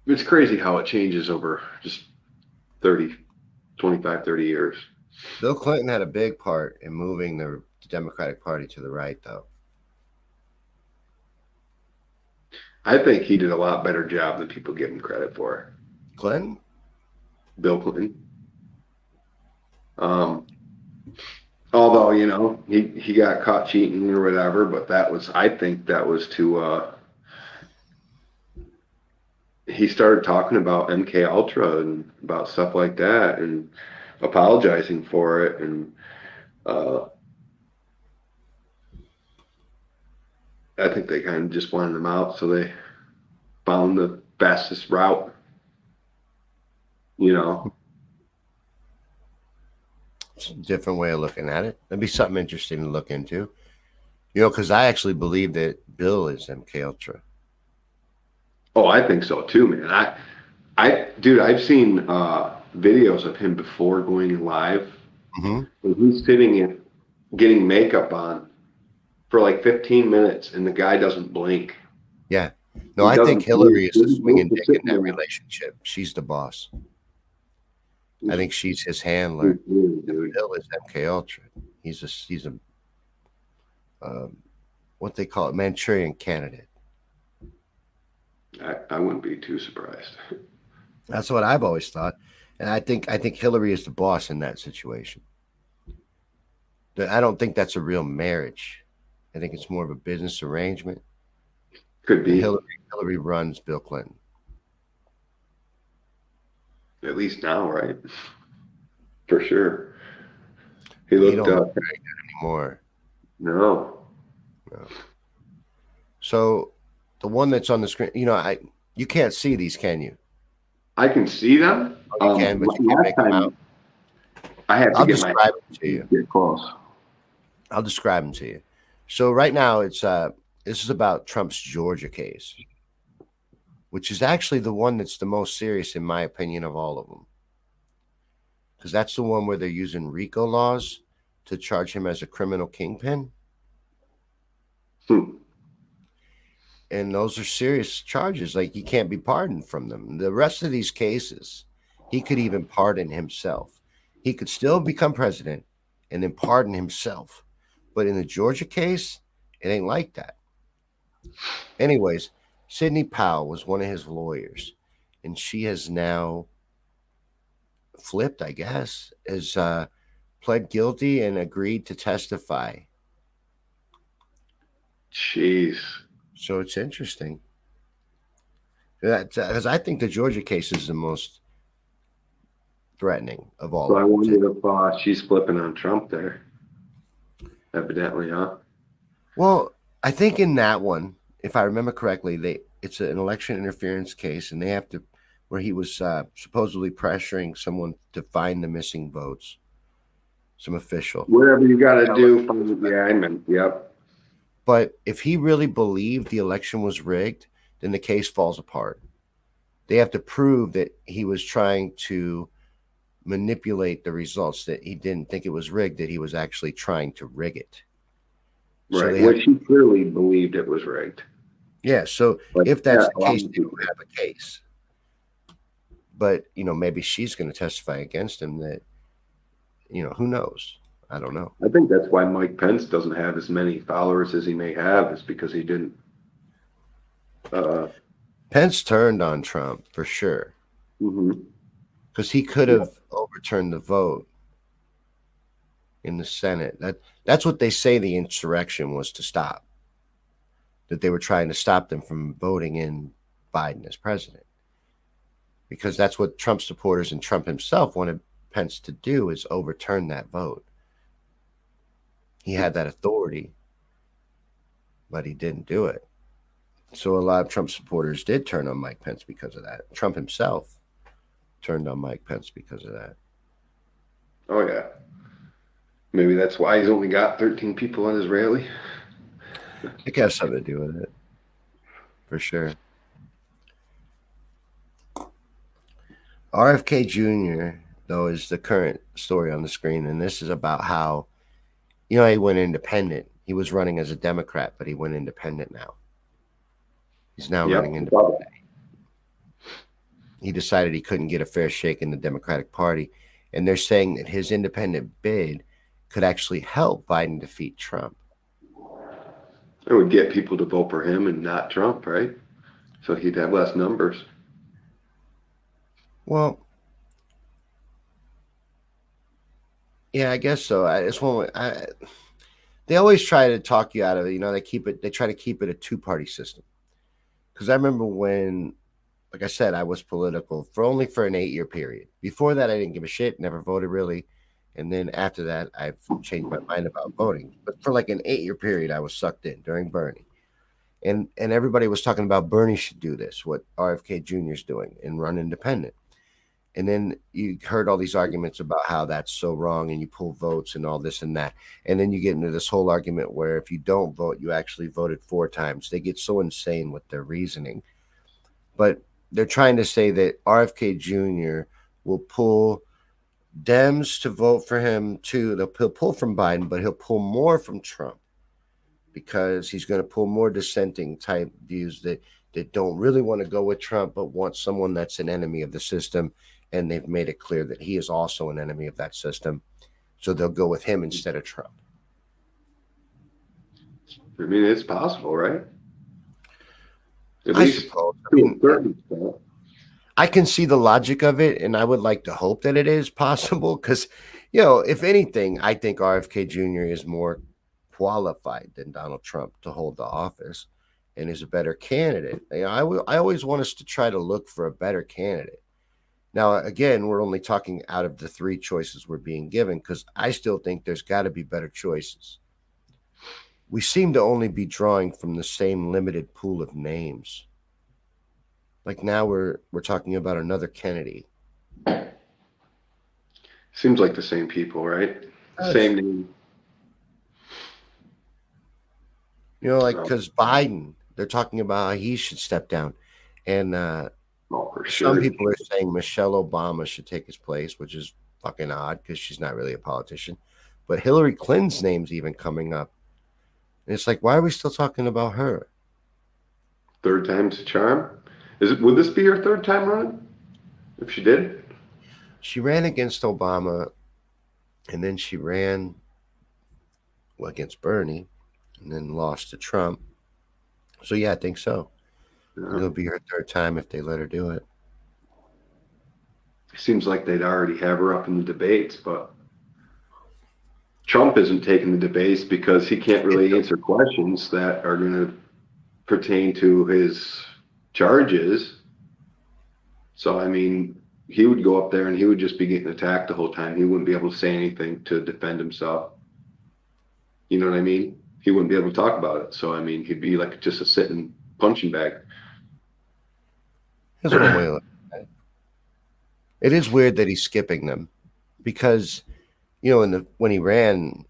it's crazy how it changes over just 30, 25, 30 years. Bill Clinton had a big part in moving the Democratic Party to the right, though. I think he did a lot better job than people give him credit for. Clinton? Bill Clinton. Um, although you know he he got caught cheating or whatever, but that was I think that was to uh, he started talking about MK Ultra and about stuff like that and apologizing for it and uh, I think they kind of just wanted him out, so they found the fastest route. You know, It's a different way of looking at it. That'd be something interesting to look into. You know, because I actually believe that Bill is MK Ultra. Oh, I think so too, man. I, I, dude, I've seen uh, videos of him before going live, hmm he's sitting in, getting makeup on for like 15 minutes, and the guy doesn't blink. Yeah. No, He I think Hillary is the swinging dick in that relationship. She's the boss. I think she's his handler. Bill is MK Ultra. He's a he's a um, what they call it Manchurian candidate. I, I wouldn't be too surprised. That's what I've always thought, and I think I think Hillary is the boss in that situation. I don't think that's a real marriage. I think it's more of a business arrangement. Could be Hillary Hillary runs Bill Clinton. at least now, right? For sure. He looked don't look very good no. So the one that's on the screen, you know, I you can't see these, can you? I can see them. Oh, you Um, can, but you can't make them out. I have to I'll get my describe them to you. get close. I'll describe them to you. So right now it's uh this is about Trump's Georgia case, which is actually the one that's the most serious in my opinion of all of them. Because that's the one where they're using RICO laws to charge him as a criminal kingpin. Hmm. And those are serious charges. Like he can't be pardoned from them. The rest of these cases, he could even pardon himself. He could still become president and then pardon himself. But in the Georgia case, it ain't like that. Anyways, Sidney Powell was one of his lawyers, and she has now flipped, I guess, has uh, pled guilty and agreed to testify. Jeez. So it's interesting. Because I think the Georgia case is the most threatening of all. So I wonder if uh, she's flipping on Trump there. Evidently, huh? Well, I think in that one, if I remember correctly, they it's an election interference case, and they have to where he was uh, supposedly pressuring someone to find the missing votes, some official. Whatever you got to do. Yeah, I mean, Yep. But if he really believed the election was rigged, then the case falls apart. They have to prove that he was trying to manipulate the results, that he didn't think it was rigged, that he was actually trying to rig it. So Right. they Which he clearly believed it was rigged. Yeah. So But, if that's yeah, the case, they don't have a case. But you know, maybe she's going to testify against him. That you know, who knows? I don't know. I think that's why Mike Pence doesn't have as many followers as he may have, is because he didn't. Uh, Pence turned on Trump for sure because he could have overturned the vote in the Senate. That that's what they say the insurrection was to stop. That they were trying to stop them from voting in Biden as president. Because that's what Trump supporters and Trump himself wanted Pence to do is overturn that vote. He had that authority, but he didn't do it. So a lot of Trump supporters did turn on Mike Pence because of that. Trump himself turned on Mike Pence because of that. Oh yeah. Maybe that's why he's only got 13 people on his rally. It has something to do with it, for sure. RFK Jr. though, is the current story on the screen, and this is about how, you know, he went independent. He was running as a Democrat, but he went independent now. He's now yep. running independent. He decided he couldn't get a fair shake in the Democratic Party, and they're saying that his independent bid could actually help Biden defeat Trump. It would get people to vote for him and not Trump, right? So he'd have less numbers. Well, yeah, I guess so. I just want. I, they always try to talk you out of it. You know, they keep it. They try to keep it a two-party system. Because I remember when, like I said, I was political for only for an eight-year period. Before that, I didn't give a shit. Never voted really. And then after that, I've changed my mind about voting. But for like an eight-year period, I was sucked in during Bernie and and everybody was talking about Bernie should do this, what RFK Jr. is doing, and run independent. And then you heard all these arguments mm-hmm. about how that's so wrong, and you pull votes and all this and that. And then you get into this whole argument where if you don't vote, you actually voted four times. They get so insane with their reasoning, but they're trying to say that RFK Jr. will pull Dems to vote for him too. They'll he'll pull from Biden, but he'll pull more from Trump because he's going to pull more dissenting type views that that don't really want to go with Trump, but want someone that's an enemy of the system. And they've made it clear that he is also an enemy of that system. So they'll go with him instead of Trump. I mean, it's possible, right? At I suppose. I, mean, I can see the logic of it, and I would like to hope that it is possible because, you know, if anything, I think RFK Jr. is more qualified than Donald Trump to hold the office and is a better candidate. You know, I, w- I always want us to try to look for a better candidate. Now, again, we're only talking out of the three choices we're being given because I still think there's got to be better choices. We seem to only be drawing from the same limited pool of names. Like now we're we're talking about another Kennedy. Seems like the same people, right? Same name. You know, like because Biden, they're talking about how he should step down, and uh, oh, sure. some people are saying Michelle Obama should take his place, which is fucking odd because she's not really a politician. But Hillary Clinton's name's even coming up. And it's like, why are we still talking about her? Third time's a charm. Is it? Would this be her third time running? If she did, she ran against Obama, and then she ran well, against Bernie, and then lost to Trump. So yeah, I think so. Yeah. It'll be her third time if they let her do it. it. Seems like they'd already have her up in the debates, but Trump isn't taking the debates because he can't really answer questions that are going to pertain to his charges. So I mean, he would go up there and he would just be getting attacked the whole time. He wouldn't be able to say anything to defend himself. You know what I mean? he wouldn't be able to talk about it. So I mean, he'd be like just a sitting punching bag. That's one way. It is weird that he's skipping them because, you know, in the when he ran,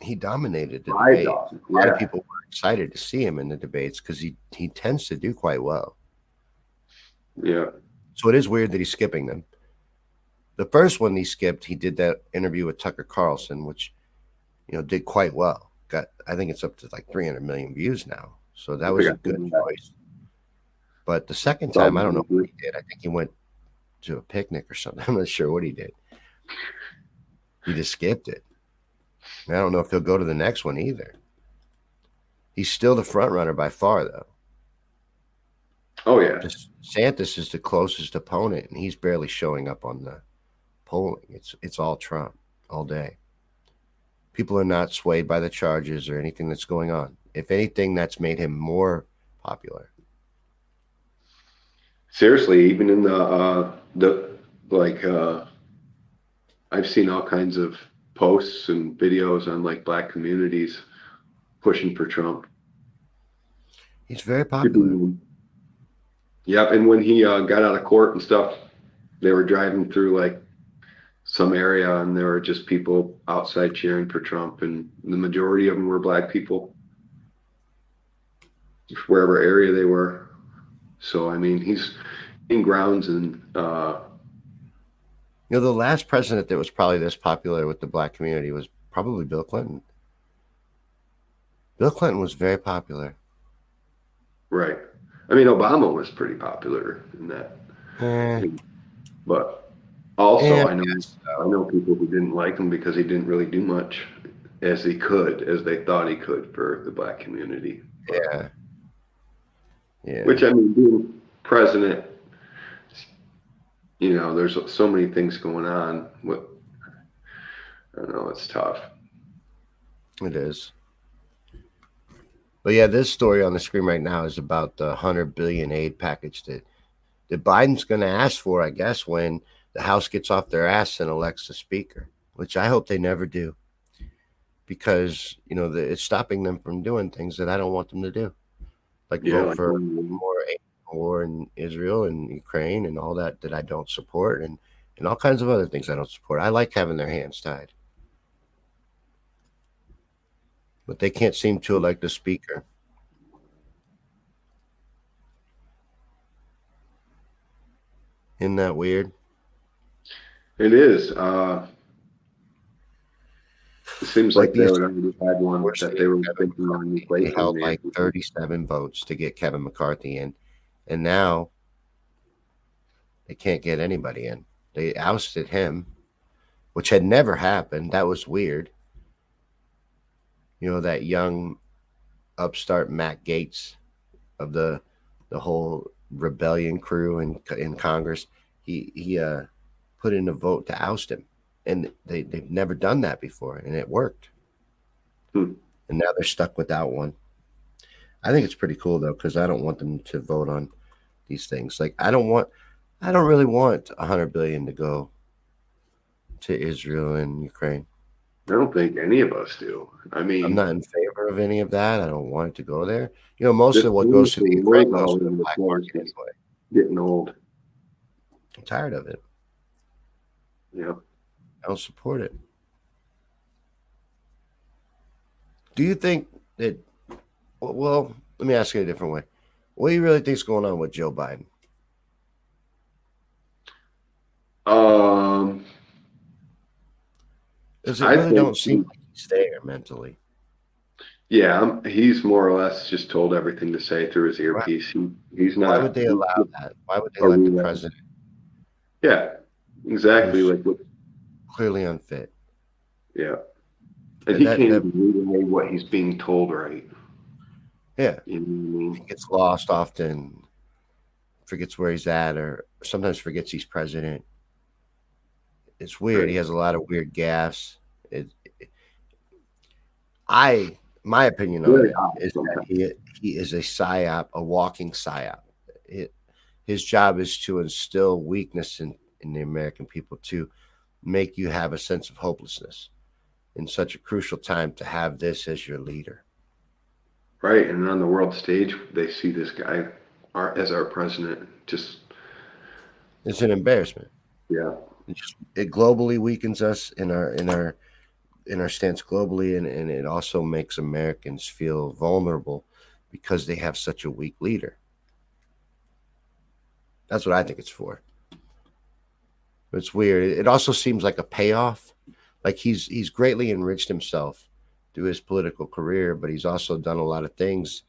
he dominated the debate. A lot of people were excited to see him in the debates because he he tends to do quite well. Yeah. So it is weird that he's skipping them. The first one he skipped, he did that interview with Tucker Carlson, which you know did quite well got I think it's up to like 300 million views now. So that was a good choice. But the second time, I don't know what he did. I think he went to a picnic or something. I'm not sure what he did. He just skipped it. I don't know if he'll go to the next one either. He's still the front runner by far, though. Oh yeah, Santos is the closest opponent, and he's barely showing up on the polling. It's it's all Trump all day people are not swayed by the charges or anything that's going on. If anything, that's made him more popular. Seriously, even in the uh, the like, uh, I've seen all kinds of posts and videos on like black communities pushing for Trump. He's very popular. Yep, and when he uh, got out of court and stuff, they were driving through like some area and there were just people outside cheering for Trump and the majority of them were black people wherever area they were so I mean he's in grounds and uh, You know, the last president that was probably this popular with the black community was probably Bill Clinton. Bill Clinton was very popular. Right. I mean, Obama was pretty popular in that. Eh, But also, Yeah, I know I know people who didn't like him because he didn't really do much as he could, as they thought he could for the black community. yeah. Yeah. Which I mean, being president, you know, there's so many things going on. What I don't know, it's tough. It is. But yeah, this story on the screen right now is about the 100 billion aid package that, that Biden's going to ask for, I guess, when the House gets off their ass and elects a speaker, which I hope they never do. Because, you know, the, it's stopping them from doing things that I don't want them to do. Like Yeah, vote like for more war in Israel and Ukraine and all that that I don't support and, and all kinds of other things I don't support. I like having their hands tied. but they can't seem to elect a speaker. Isn't that weird? It is. Uh, it seems Like like they already had one that they were thinking on They held like 37 votes to get Kevin McCarthy in, and now they can't get anybody in. They ousted him, which had never happened. That was weird. You know that young upstart Matt Gaetz of the the whole rebellion crew in in Congress. He he uh put in a vote to oust him, and they they've never done that before, and it worked. Hmm. And now they're stuck without one. I think it's pretty cool though, because I don't want them to vote on these things. Like I don't want, I don't really want a hundred billion to go to Israel and Ukraine. I don't think any of us do. I mean, I'm not in favor of any of that. I don't want it to go there. You know, most of what goes to the Ukraine goes to the black market anyway. getting old. I'm tired of it. Yeah. I don't support it. Do you think that? Well, let me ask you a different way. What do you really think is going on with Joe Biden? Um, Because it I really think don't seem like he's there mentally. yeah, um, he's more or less just told everything to say through his earpiece. He, he's not. Why would they allow that? Why would they let the president Yeah, exactly. Like, what- clearly unfit? yeah. And And he that- can't that- relay what he's being told right. Yeah, You know what I mean? he gets lost often, forgets where he's at, or sometimes forgets he's president. It's weird. He has a lot of weird gaffes. It, it- I, my opinion on Very it odd is that he he is a psyop, a walking psyop. It, his job is to instill weakness in in the American people to make you have a sense of hopelessness in such a crucial time to have this as your leader. Right, and on the world stage, they see this guy our, as our president. Just It's an embarrassment. yeah, It just it globally weakens us in our in our in our stance globally, and, and it also makes Americans feel vulnerable because they have such a weak leader. That's what I think it's for. It's weird. It also seems like a payoff. Like he's he's greatly enriched himself through his political career, but he's also done a lot of things,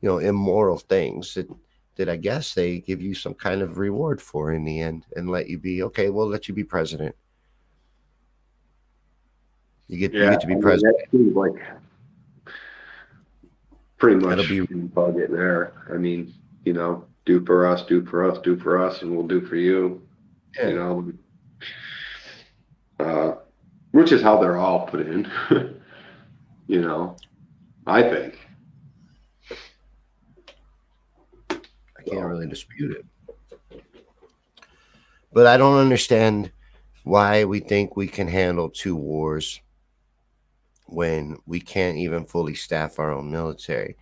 you know, immoral things that that I guess they give you some kind of reward for in the end and let you be okay. We'll let you be president. You get you get to I be mean, president. Like pretty much That'll be- budget there. I mean, you know, do for us, do for us, do for us, and we'll do for you. Yeah. You know, uh, which is how they're all put in. you know, I think. I can't really dispute it. But I don't understand why we think we can handle two wars when we can't even fully staff our own military.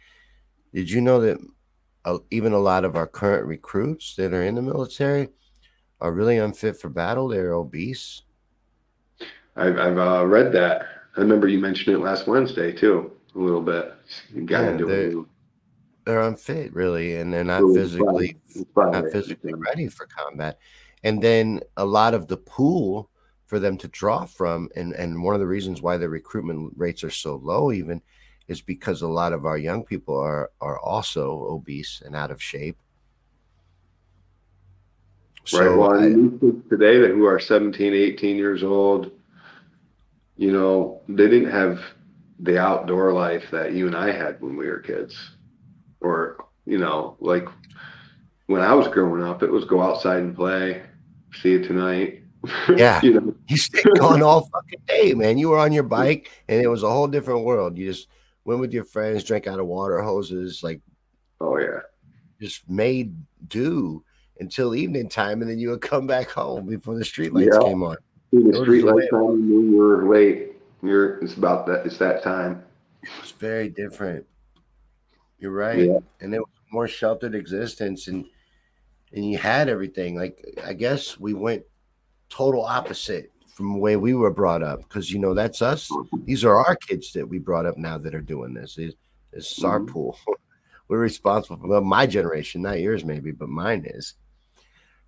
Did you know that uh, even a lot of our current recruits that are in the military are really unfit for battle? They're obese. I've, I've uh, read that. I remember you mentioned it last Wednesday too, a little bit. You got Yeah, they- it. they're unfit really and they're not physically fine. not physically ready for combat and then a lot of the pool for them to draw from and and one of the reasons why the recruitment rates are so low even is because a lot of our young people are are also obese and out of shape right. Well, I- and these kids today that who are 17, 18 years old, you know, they didn't have the outdoor life that you and I had when we were kids. Or, you know, like when I was growing up, it was go outside and play, see you tonight. Yeah. you know, You stayed gone all fucking day, man. You were on your bike, and it was a whole different world. You just went with your friends, drank out of water hoses, like oh yeah. just made do until evening time, and then you would come back home before the street lights Yeah. came on. See the street lights on, you knew you were late. You're it's about that it's that time. It's very different. You're right, Yeah. and it was more sheltered existence, and and you had everything. Like I guess we went total opposite from the way we were brought up, because you know that's us. these are our kids that we brought up now that are doing this. It- This is our mm-hmm. pool. We're responsible for well, my generation, not yours maybe, but mine is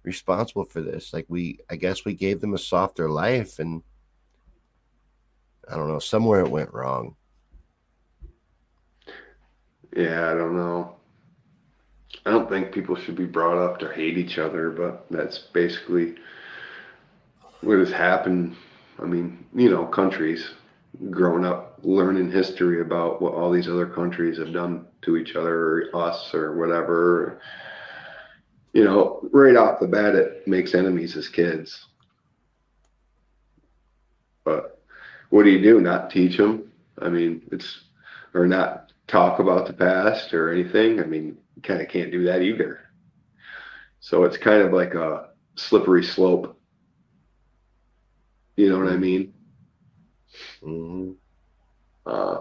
responsible for this. Like we, I guess we gave them a softer life, and I don't know, somewhere it went wrong. Yeah, I don't know. I don't think people should be brought up to hate each other, but that's basically what has happened. I mean, you know, countries growing up learning history about what all these other countries have done to each other or us or whatever. You know, right off the bat, it makes enemies as kids. But what do you do? Not teach them? I mean, it's, or not talk about the past or anything. I mean, you kind of can't do that either. So it's kind of like a slippery slope. You know what I mean? hmm Uh,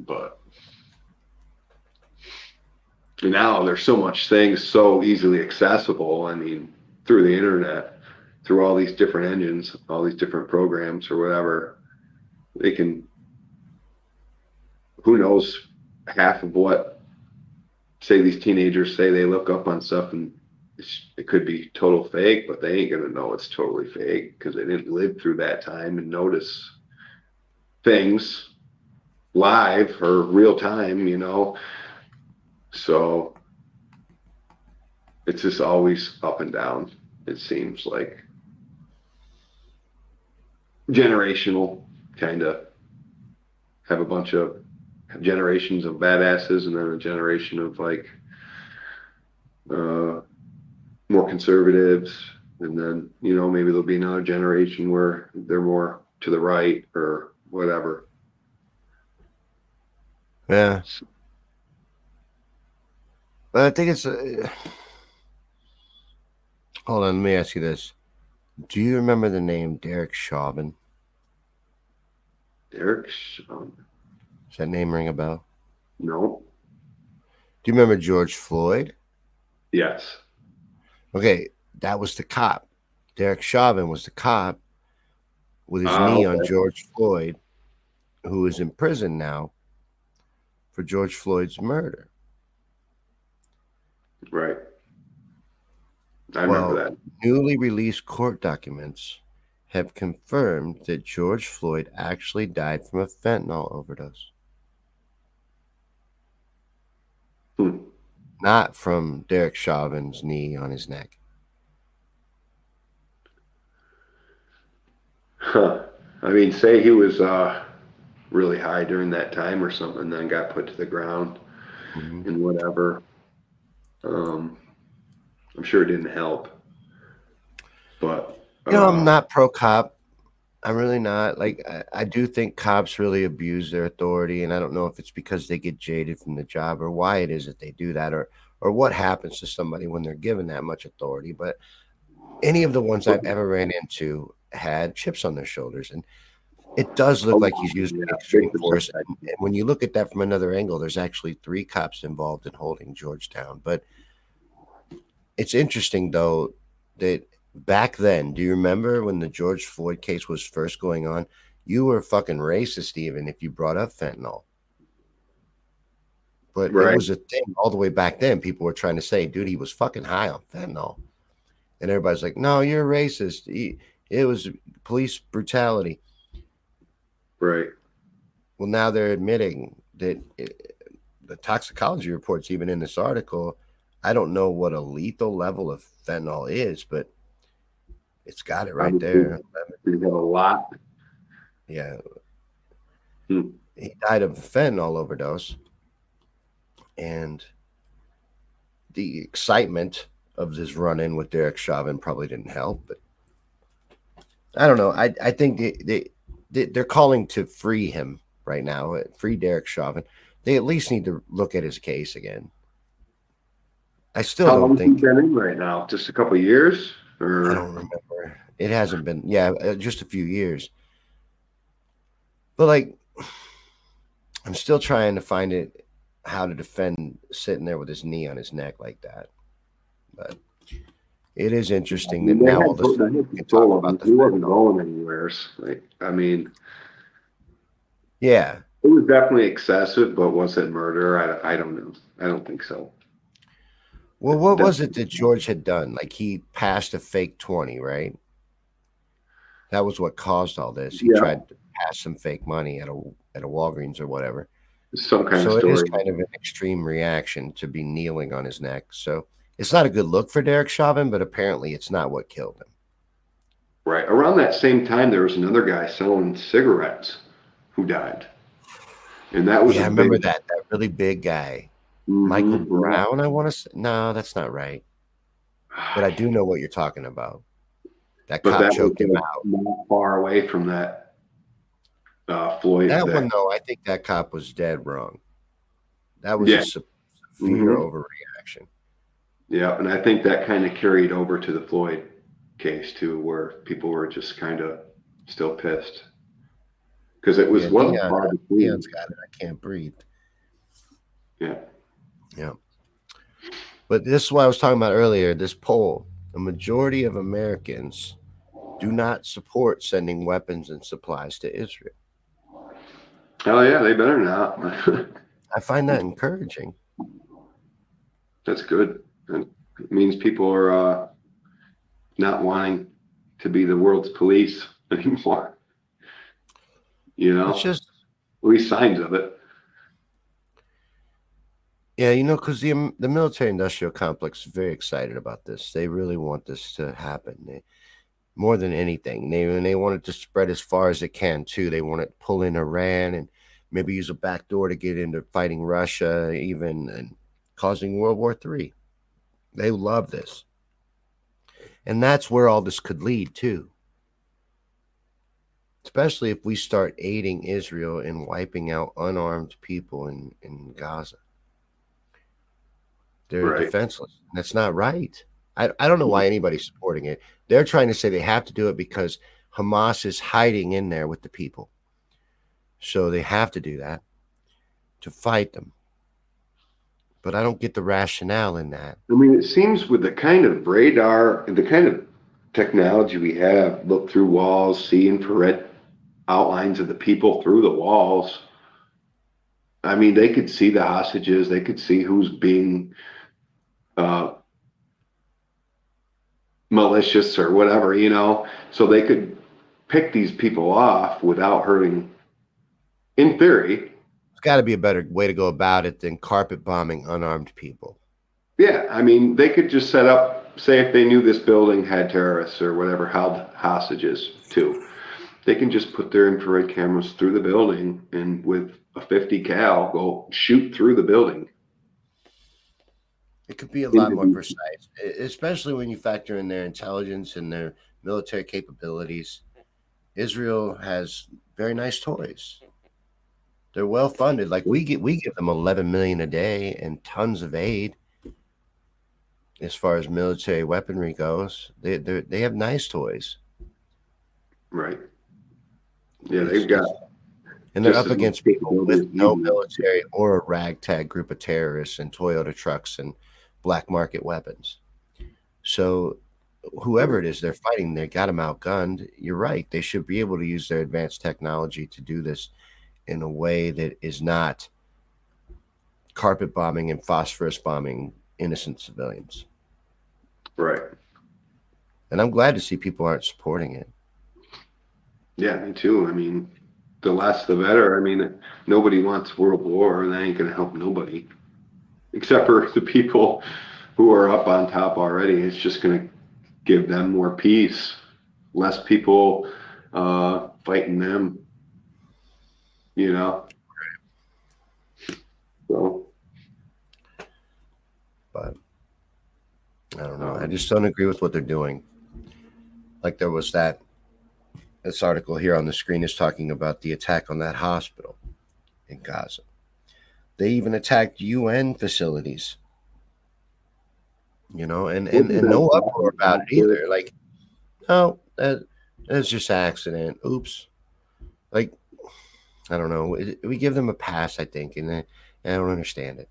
but now there's so much things so easily accessible. I mean, through the internet, through all these different engines, all these different programs or whatever, they can. Who knows half of what, say, these teenagers say they look up on stuff and it could be total fake, but they ain't gonna know it's totally fake because they didn't live through that time and notice things live or real time, you know. So it's just always up and down. It seems like generational kind of have a bunch of generations of badasses and then a generation of like uh more conservatives and then you know maybe there'll be another generation where they're more to the right or whatever Yeah. But I think it's. Uh, hold on, let me ask you this. Do you remember the name Derek Chauvin? derek Chauvin. Does that name ring a bell? no Do you remember George Floyd? yes Okay, that was the cop. Derek Chauvin was the cop with his Ah, knee on. George Floyd, who is in prison now for George Floyd's murder. Right i remember Well, that Newly released court documents have confirmed that George Floyd actually died from a fentanyl overdose, Hmm. not from Derek Chauvin's knee on his neck. Huh. i mean say he was uh really high during that time or something then got put to the ground Mhm. and whatever um i'm sure it didn't help but You know, uh, I'm not pro cop. I'm really not. Like, I, I do think cops really abuse their authority, and I don't know if it's because they get jaded from the job or why it is that they do that, or or what happens to somebody when they're given that much authority. But any of the ones I've ever ran into had chips on their shoulders, and it does look like he's using extreme force. And, when you look at that from another angle, there's actually three cops involved in holding George down. But it's interesting though that back then, do you remember when the George Floyd case was first going on? You were fucking racist even if you brought up fentanyl. But Right. it was a thing all the way back then. People were trying to say, dude, he was fucking high on fentanyl. And everybody's like, no, you're racist. He, it was police brutality. Right. Well, now they're admitting that it, the toxicology reports, even in this article, I don't know what a lethal level of fentanyl is, but it's got it right there. We have a lot. Yeah. Hmm. He died of a fentanyl overdose. And the excitement of this run in with Derek Chauvin probably didn't help. But I don't know. I, I think they, they're calling to free him right now, uh, free Derek Chauvin. They at least need to look at his case again. I still How don't long has he think. been in right now? Just a couple of years? I don't remember. It hasn't been, yeah, uh, just a few years. But like, I'm still trying to find it how to defend sitting there with his knee on his neck like that. But it is interesting that now all of a total- sudden they we had can control talk about He wasn't going anywhere. Like, I mean, Yeah, it was definitely excessive, but was it murder? I, I don't know. I don't think so. Well, what was it that George had done? Like he passed a fake 20, right? That was what caused all this. He Yeah. tried to pass some fake money at a at a Walgreens or whatever. Some kind so of story. is kind of an extreme reaction to be kneeling on his neck. So it's not a good look for Derek Chauvin, but apparently it's not what killed him. Right. Around that same time, there was another guy selling cigarettes who died. And that was Yeah, I remember big- that that really big guy, Mhm. Michael Brown. I want to say no, that's not right. But I do know what you're talking about. That But cop that choked him out. not far away from that uh, Floyd. That thing. one though, I think that cop was dead wrong. That was Yeah. a se- severe Mhm. overreaction. Yeah, and I think that kind of carried over to the Floyd case too, where people were just kind of still pissed because it was Yeah, wasn't Dion- far between. Leon's got it. I can't breathe. Yeah, Yeah. But this is what I was talking about earlier. This poll: the majority of Americans do not support sending weapons and supplies to Israel. hell yeah, they better not. I find that encouraging. That's good. It means people are uh, not wanting to be the world's police anymore. You know, It's just at least signs of it. Yeah, you know, because the um, the military industrial complex is very excited about this. They really want this to happen. They, more than anything, they and they want it to spread as far as it can too. They want to pull in Iran and maybe use a back door to get into fighting Russia, even and causing World War Three. They love this, and that's where all this could lead to. Especially if we start aiding Israel in wiping out unarmed people in, in Gaza. They're Right. defenseless. That's not right. I, I don't know why anybody's supporting it. They're trying to say they have to do it because Hamas is hiding in there with the people. So they have to do that to fight them. But I don't get the rationale in that. I mean, it seems with the kind of radar, and the kind of technology we have, look through walls, see infrared outlines of the people through the walls. I mean, they could see the hostages, they could see who's being uh, malicious or whatever, you know, so they could pick these people off without hurting, in theory. Got to be a better way to go about it than carpet bombing unarmed people. Yeah, I mean, they could just set up, say, if they knew this building had terrorists or whatever, held hostages too, they can just put their infrared cameras through the building and with a 50 cal go shoot through the building. It could be a lot more precise, especially when you factor in their intelligence and their military capabilities. Israel has very nice toys. They're well funded. Like we get, we give them 11 million a day and tons of aid. As far as military weaponry goes, they they they have nice toys, Right. Yeah, they've got, and they're up against people with no military or a ragtag group of terrorists and Toyota trucks and black market weapons. So, whoever it is they're fighting, they got them outgunned. You're right; they should be able to use their advanced technology to do this in a way that is not carpet bombing and phosphorus bombing innocent civilians. Right. And I'm glad to see people aren't supporting it. Yeah, me too. I mean, the less the better. I mean, nobody wants world war, and that ain't gonna help nobody, except for the people who are up on top already. It's just gonna give them more peace, less people uh, fighting them. You know. So. But I don't know. Um, I just don't agree with what they're doing. Like there was that this article here on the screen is talking about the attack on that hospital in Gaza. They even attacked UN facilities. You know, and, and, and no uproar about it either. Like, no, that that's just accident. Oops. Like, I don't know. We give them a pass, I think, and I don't understand it.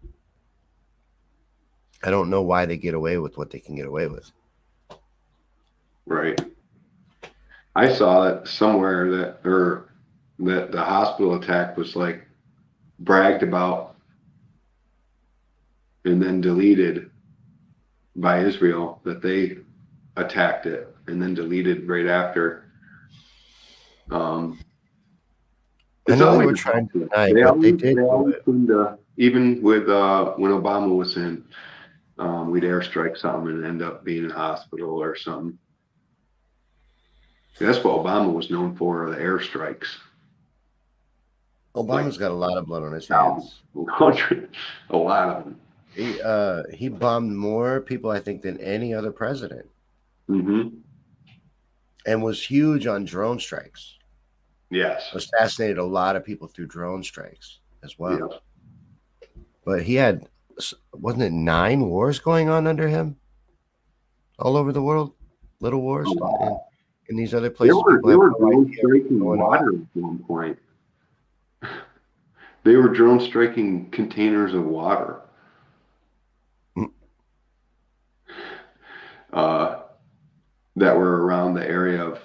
I don't know why they get away with what they can get away with. Right. I saw it somewhere that or that the hospital attack was like bragged about and then deleted by Israel that they attacked it and then deleted right after. Um, I know they were trying to deny, they always, they did. They to, even with uh, when Obama was in, um, we'd airstrike something and end up being in hospital or something. That's what Obama was known for, the airstrikes. Obama's like, got a lot of blood on his hands. a lot of them. He uh, he bombed more people, I think, than any other president. Mm-hmm. And was huge on drone strikes. Yes. Assassinated a lot of people through drone strikes as well. But he had, wasn't it nine wars going on under him? All over the world? Little wars? Oh, in these other places. They were, were drone striking water at one point. They were drone striking containers of water. Mm. Uh, that were around the area of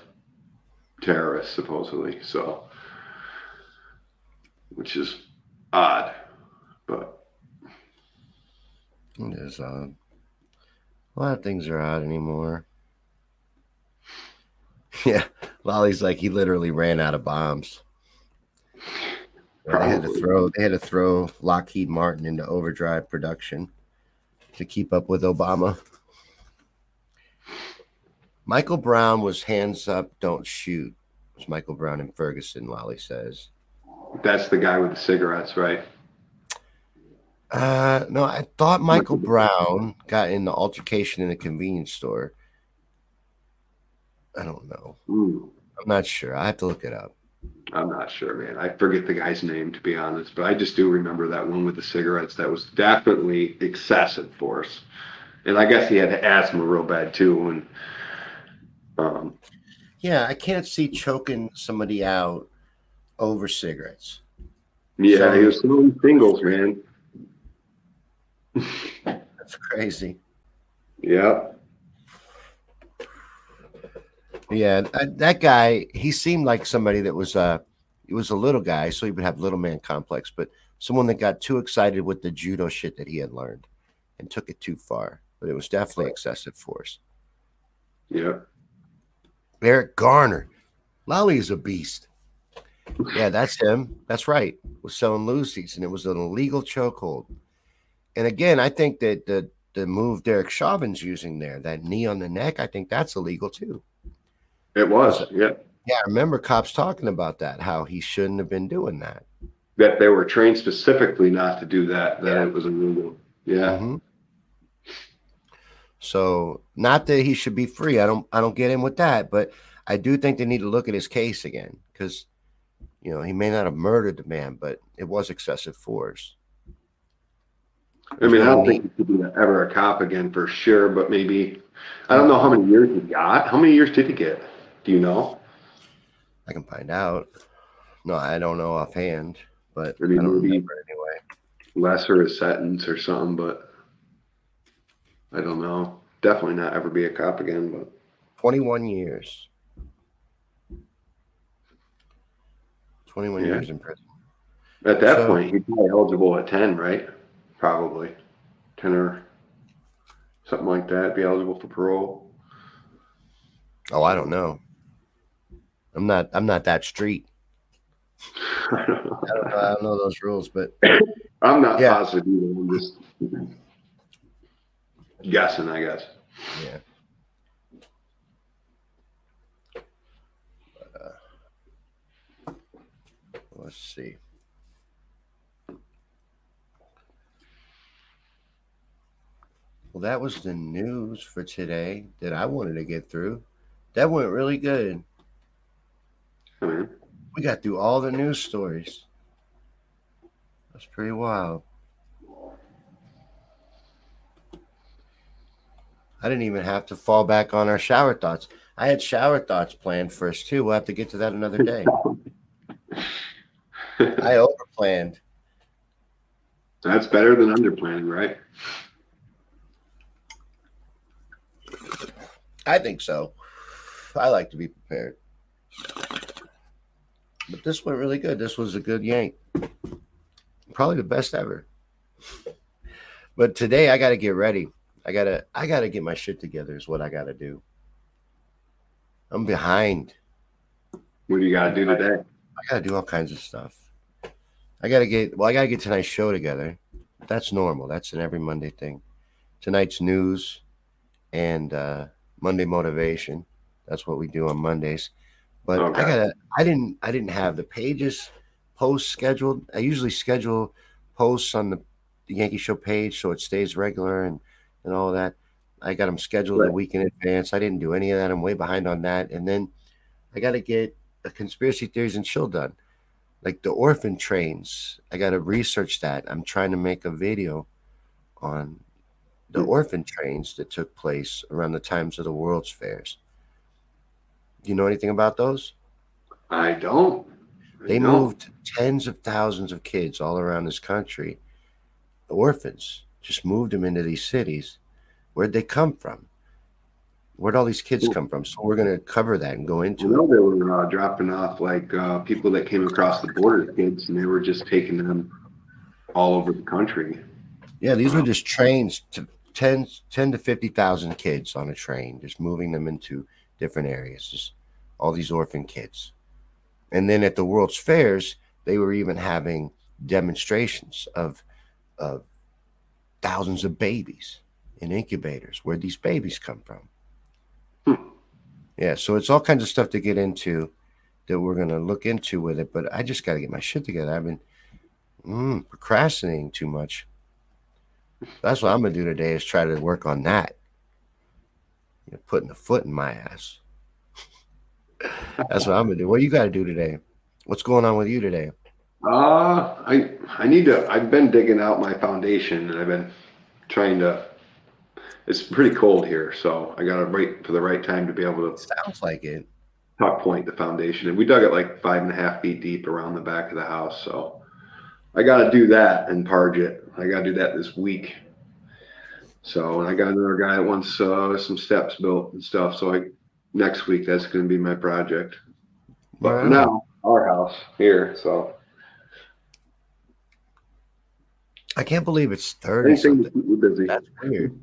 terrorists, supposedly. So, which is odd, but it is odd. A lot of things are odd anymore. Yeah, Lolly's like he literally ran out of bombs. They had to throw they had to throw Lockheed Martin into overdrive production to keep up with Obama. Michael Brown was hands up, don't shoot. It was Michael Brown in Ferguson, Lolly says. That's the guy with the cigarettes, right? Uh no, I thought Michael Brown got in the altercation in a convenience store I don't know. Mm. I'm not sure. I have to look it up. I'm not sure, man. I forget the guy's name to be honest, but I just do remember that one with the cigarettes. That was definitely excessive force, and I guess he had asthma real bad too. And um, yeah, I can't see choking somebody out over cigarettes. Yeah, so, he was smoking singles, man. That's crazy. Yeah. Yeah, that guy, he seemed like somebody that was uh he was a little guy, so he would have little man complex, but someone that got too excited with the judo shit that he had learned and took it too far. But it was definitely excessive force. Yeah. Eric Garner. Lolly is a beast. Yeah, that's him. That's right. Was selling loosies, and it was an illegal chokehold. And again, I think that the the move Derek Chauvin's using there, that knee on the neck, I think that's illegal too. It was, yeah. Yeah, I remember cops talking about that, how he shouldn't have been doing that. That they were trained specifically not to do that, that yeah. it was illegal. Yeah. Mm-hmm. So not that he should be free. I don't I don't get in with that, but I do think they need to look at his case again because you know he may not have murdered the man, but it was excessive force. I mean, I don't think he could be ever a cop again for sure, but maybe I don't know how many years he got. How many years did he get? Do you know? I can find out. No, I don't know offhand, but I, mean, I don't remember anyway. Lesser a sentence or something, but I don't know. Definitely not ever be a cop again, but 21 years. 21 yeah. years in prison. At that so, point, he's probably be eligible at 10, right? probably ten or something like that. Be eligible for parole. Oh, I don't know. I'm not. I'm not that street. I don't know. I don't know, I don't know those rules, but I'm not Yeah. positive either. I'm just guessing, I guess. yeah. But, uh, let's see. Well, that was the news for today that I wanted to get through. That went really good. We got through all the news stories. That's pretty wild. I didn't even have to fall back on our shower thoughts. I had shower thoughts planned first too. We'll have to get to that another day. I overplanned. that's better than underplanning, right? I think so. I like to be prepared. But this went really good. This was a good yank. Probably the best ever. But today I got to get ready. I got to I got to get my shit together is what I got to do. I'm behind. What do you got to do today? I got to do all kinds of stuff. I got to get well I got to get tonight's show together. That's normal. That's an every Monday thing. Tonight's news and uh Monday motivation. That's what we do on Mondays. But Okay. I gotta I didn't I didn't have the pages posts scheduled. I usually schedule posts on the, the Yankey Show page so it stays regular and and all that. I got them scheduled a week in advance. I didn't do any of that. I'm way behind on that. And then I got to get a conspiracy theories and chill done, like the orphan trains. I got to research that. I'm trying to make a video on the orphan trains that took place around the times of the World's Fairs. Do you know anything about those? I don't. I They don't. moved tens of thousands of kids all around this country, orphans, just moved them into these cities. Where'd they come from? Where'd all these kids come from? So we're going to cover that and go into know it. they were uh, dropping off like uh, people that came across the border, kids, and they were just taking them all over the country. Yeah, these were just trains to 10, 10 to 50,000 kids on a train, just moving them into different areas, just all these orphan kids. And then at the World's Fairs, they were even having demonstrations of, of thousands of babies in incubators. Where these babies come from? Hmm. Yeah, so it's all kinds of stuff to get into that we're going to look into with it. But I just got to get my shit together. I've been mm, procrastinating too much. That's what I'm gonna do today is try to work on that. You know, putting a foot in my ass. That's what I'm gonna do. What you got to do today? What's going on with you today? Uh, I I need to. I've been digging out my foundation, and I've been trying to. It's pretty cold here, so I got to wait for the right time to be able to Sounds like it. tuck point the foundation. And we dug it like five and a half feet deep around the back of the house, so I got to do that and parge it. I got to do that this week. So, and I got another guy that wants uh, some steps built and stuff. So, I next week that's going to be my project. But for Wow. now, our house here. So, I can't believe it's thirty something. busy. That's weird.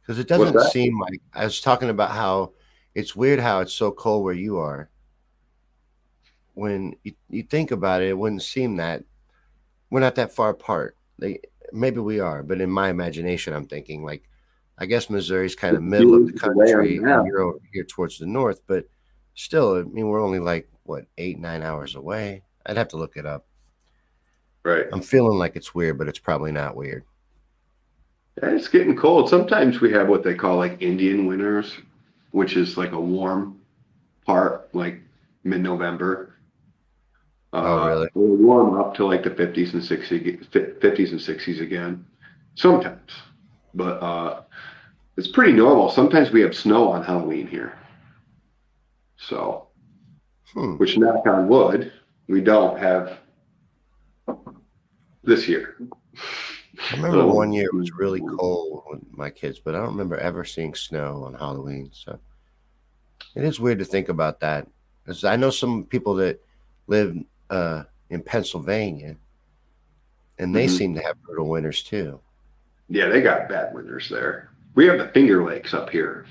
Because it doesn't seem like I was talking about how it's weird how it's so cold where you are. When you, you think about it, it wouldn't seem that we're not that far apart. They maybe we are, but in my imagination, I'm thinking like I guess Missouri's kind of middle of the It's the way country, and you're over here towards the north, but still, I mean, we're only like what eight nine hours away. I'd have to look it up. Right. I'm feeling like it's weird, but it's probably not weird. It's getting cold. Sometimes we have what they call like Indian winters, which is like a warm part, like mid-November. Oh, Uh, really? We'll warm up to like the 50s and 60s, 50s and 60s again, sometimes. But uh, it's pretty normal. Sometimes we have snow on Halloween here. So, Hmm. which knock on wood, we don't have this year. I remember So- one year it was really cold with my kids, but I don't remember ever seeing snow on Halloween. So it is weird to think about that. 'Cause I know some people that live uh, in Pennsylvania, and they Mhm. seem to have brutal winters too. Yeah, they got bad winters there. We have the Finger Lakes up here,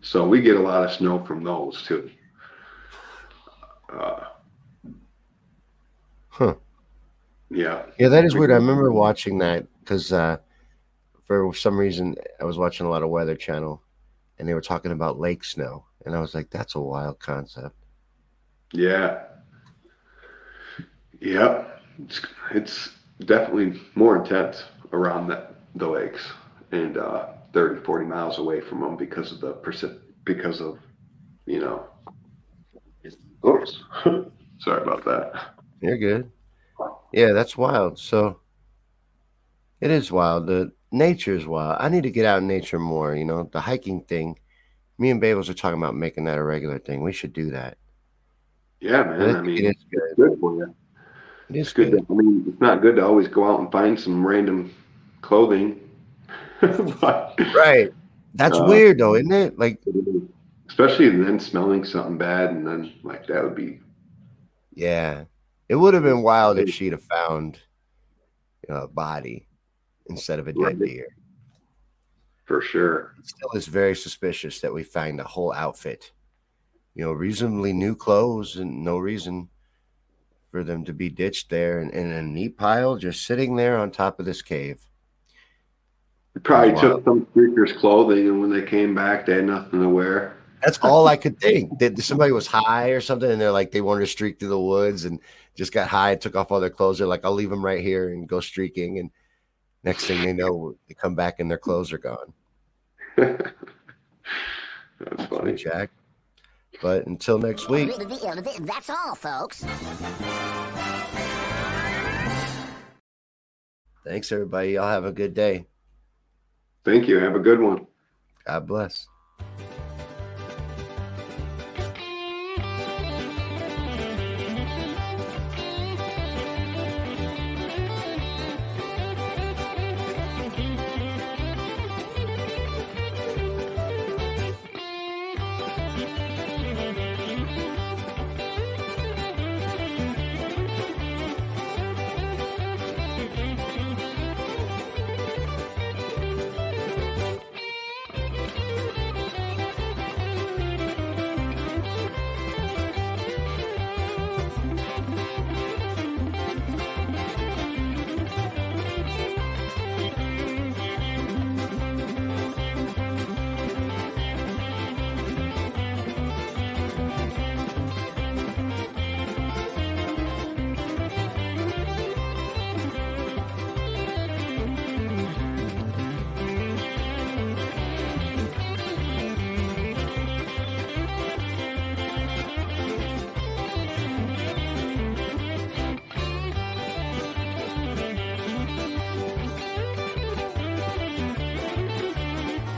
so we get a lot of snow from those too. Uh, Huh. Yeah, Yeah, that is weird. I remember watching that because uh, for some reason I was watching a lot of Weather Channel, and they were talking about lake snow, and I was like, "That's a wild concept." yeah, yeah. It's, it's definitely more intense around the, the lakes and uh, 30, 40 miles away from them because of the precip- because of you know. Oops, sorry about that. You're good. Yeah, that's wild. So it is wild. The nature is wild. I need to get out in nature more. You know, the hiking thing. Me and Babels are talking about making that a regular thing. We should do that. Yeah, man. I think mean, it's good. good for you. It is It's good. good. To, I mean, it's not good to always go out and find some random clothing. but, Right. That's Uh, weird though, isn't it? Like, especially then smelling something bad and then like that would be yeah, it would have been wild if she'd have found you know, a body instead of a dead deer. for sure. It still is very suspicious that we find a whole outfit, you know, reasonably new clothes and no reason for them to be ditched there and in a neat pile just sitting there on top of this cave. They probably took some freakers' clothing and when they came back they had nothing to wear. That's all I could think. That somebody was high or something, and they're like they wanted to streak through the woods and just got high took off all their clothes. They're like, I'll leave them right here and go streaking. And next thing they know, they come back and their clothes are gone. That's Funny, funny. Jack. But until next week, That's all, folks. thanks everybody. Y'all have a good day. Thank you. Have a good one. God bless.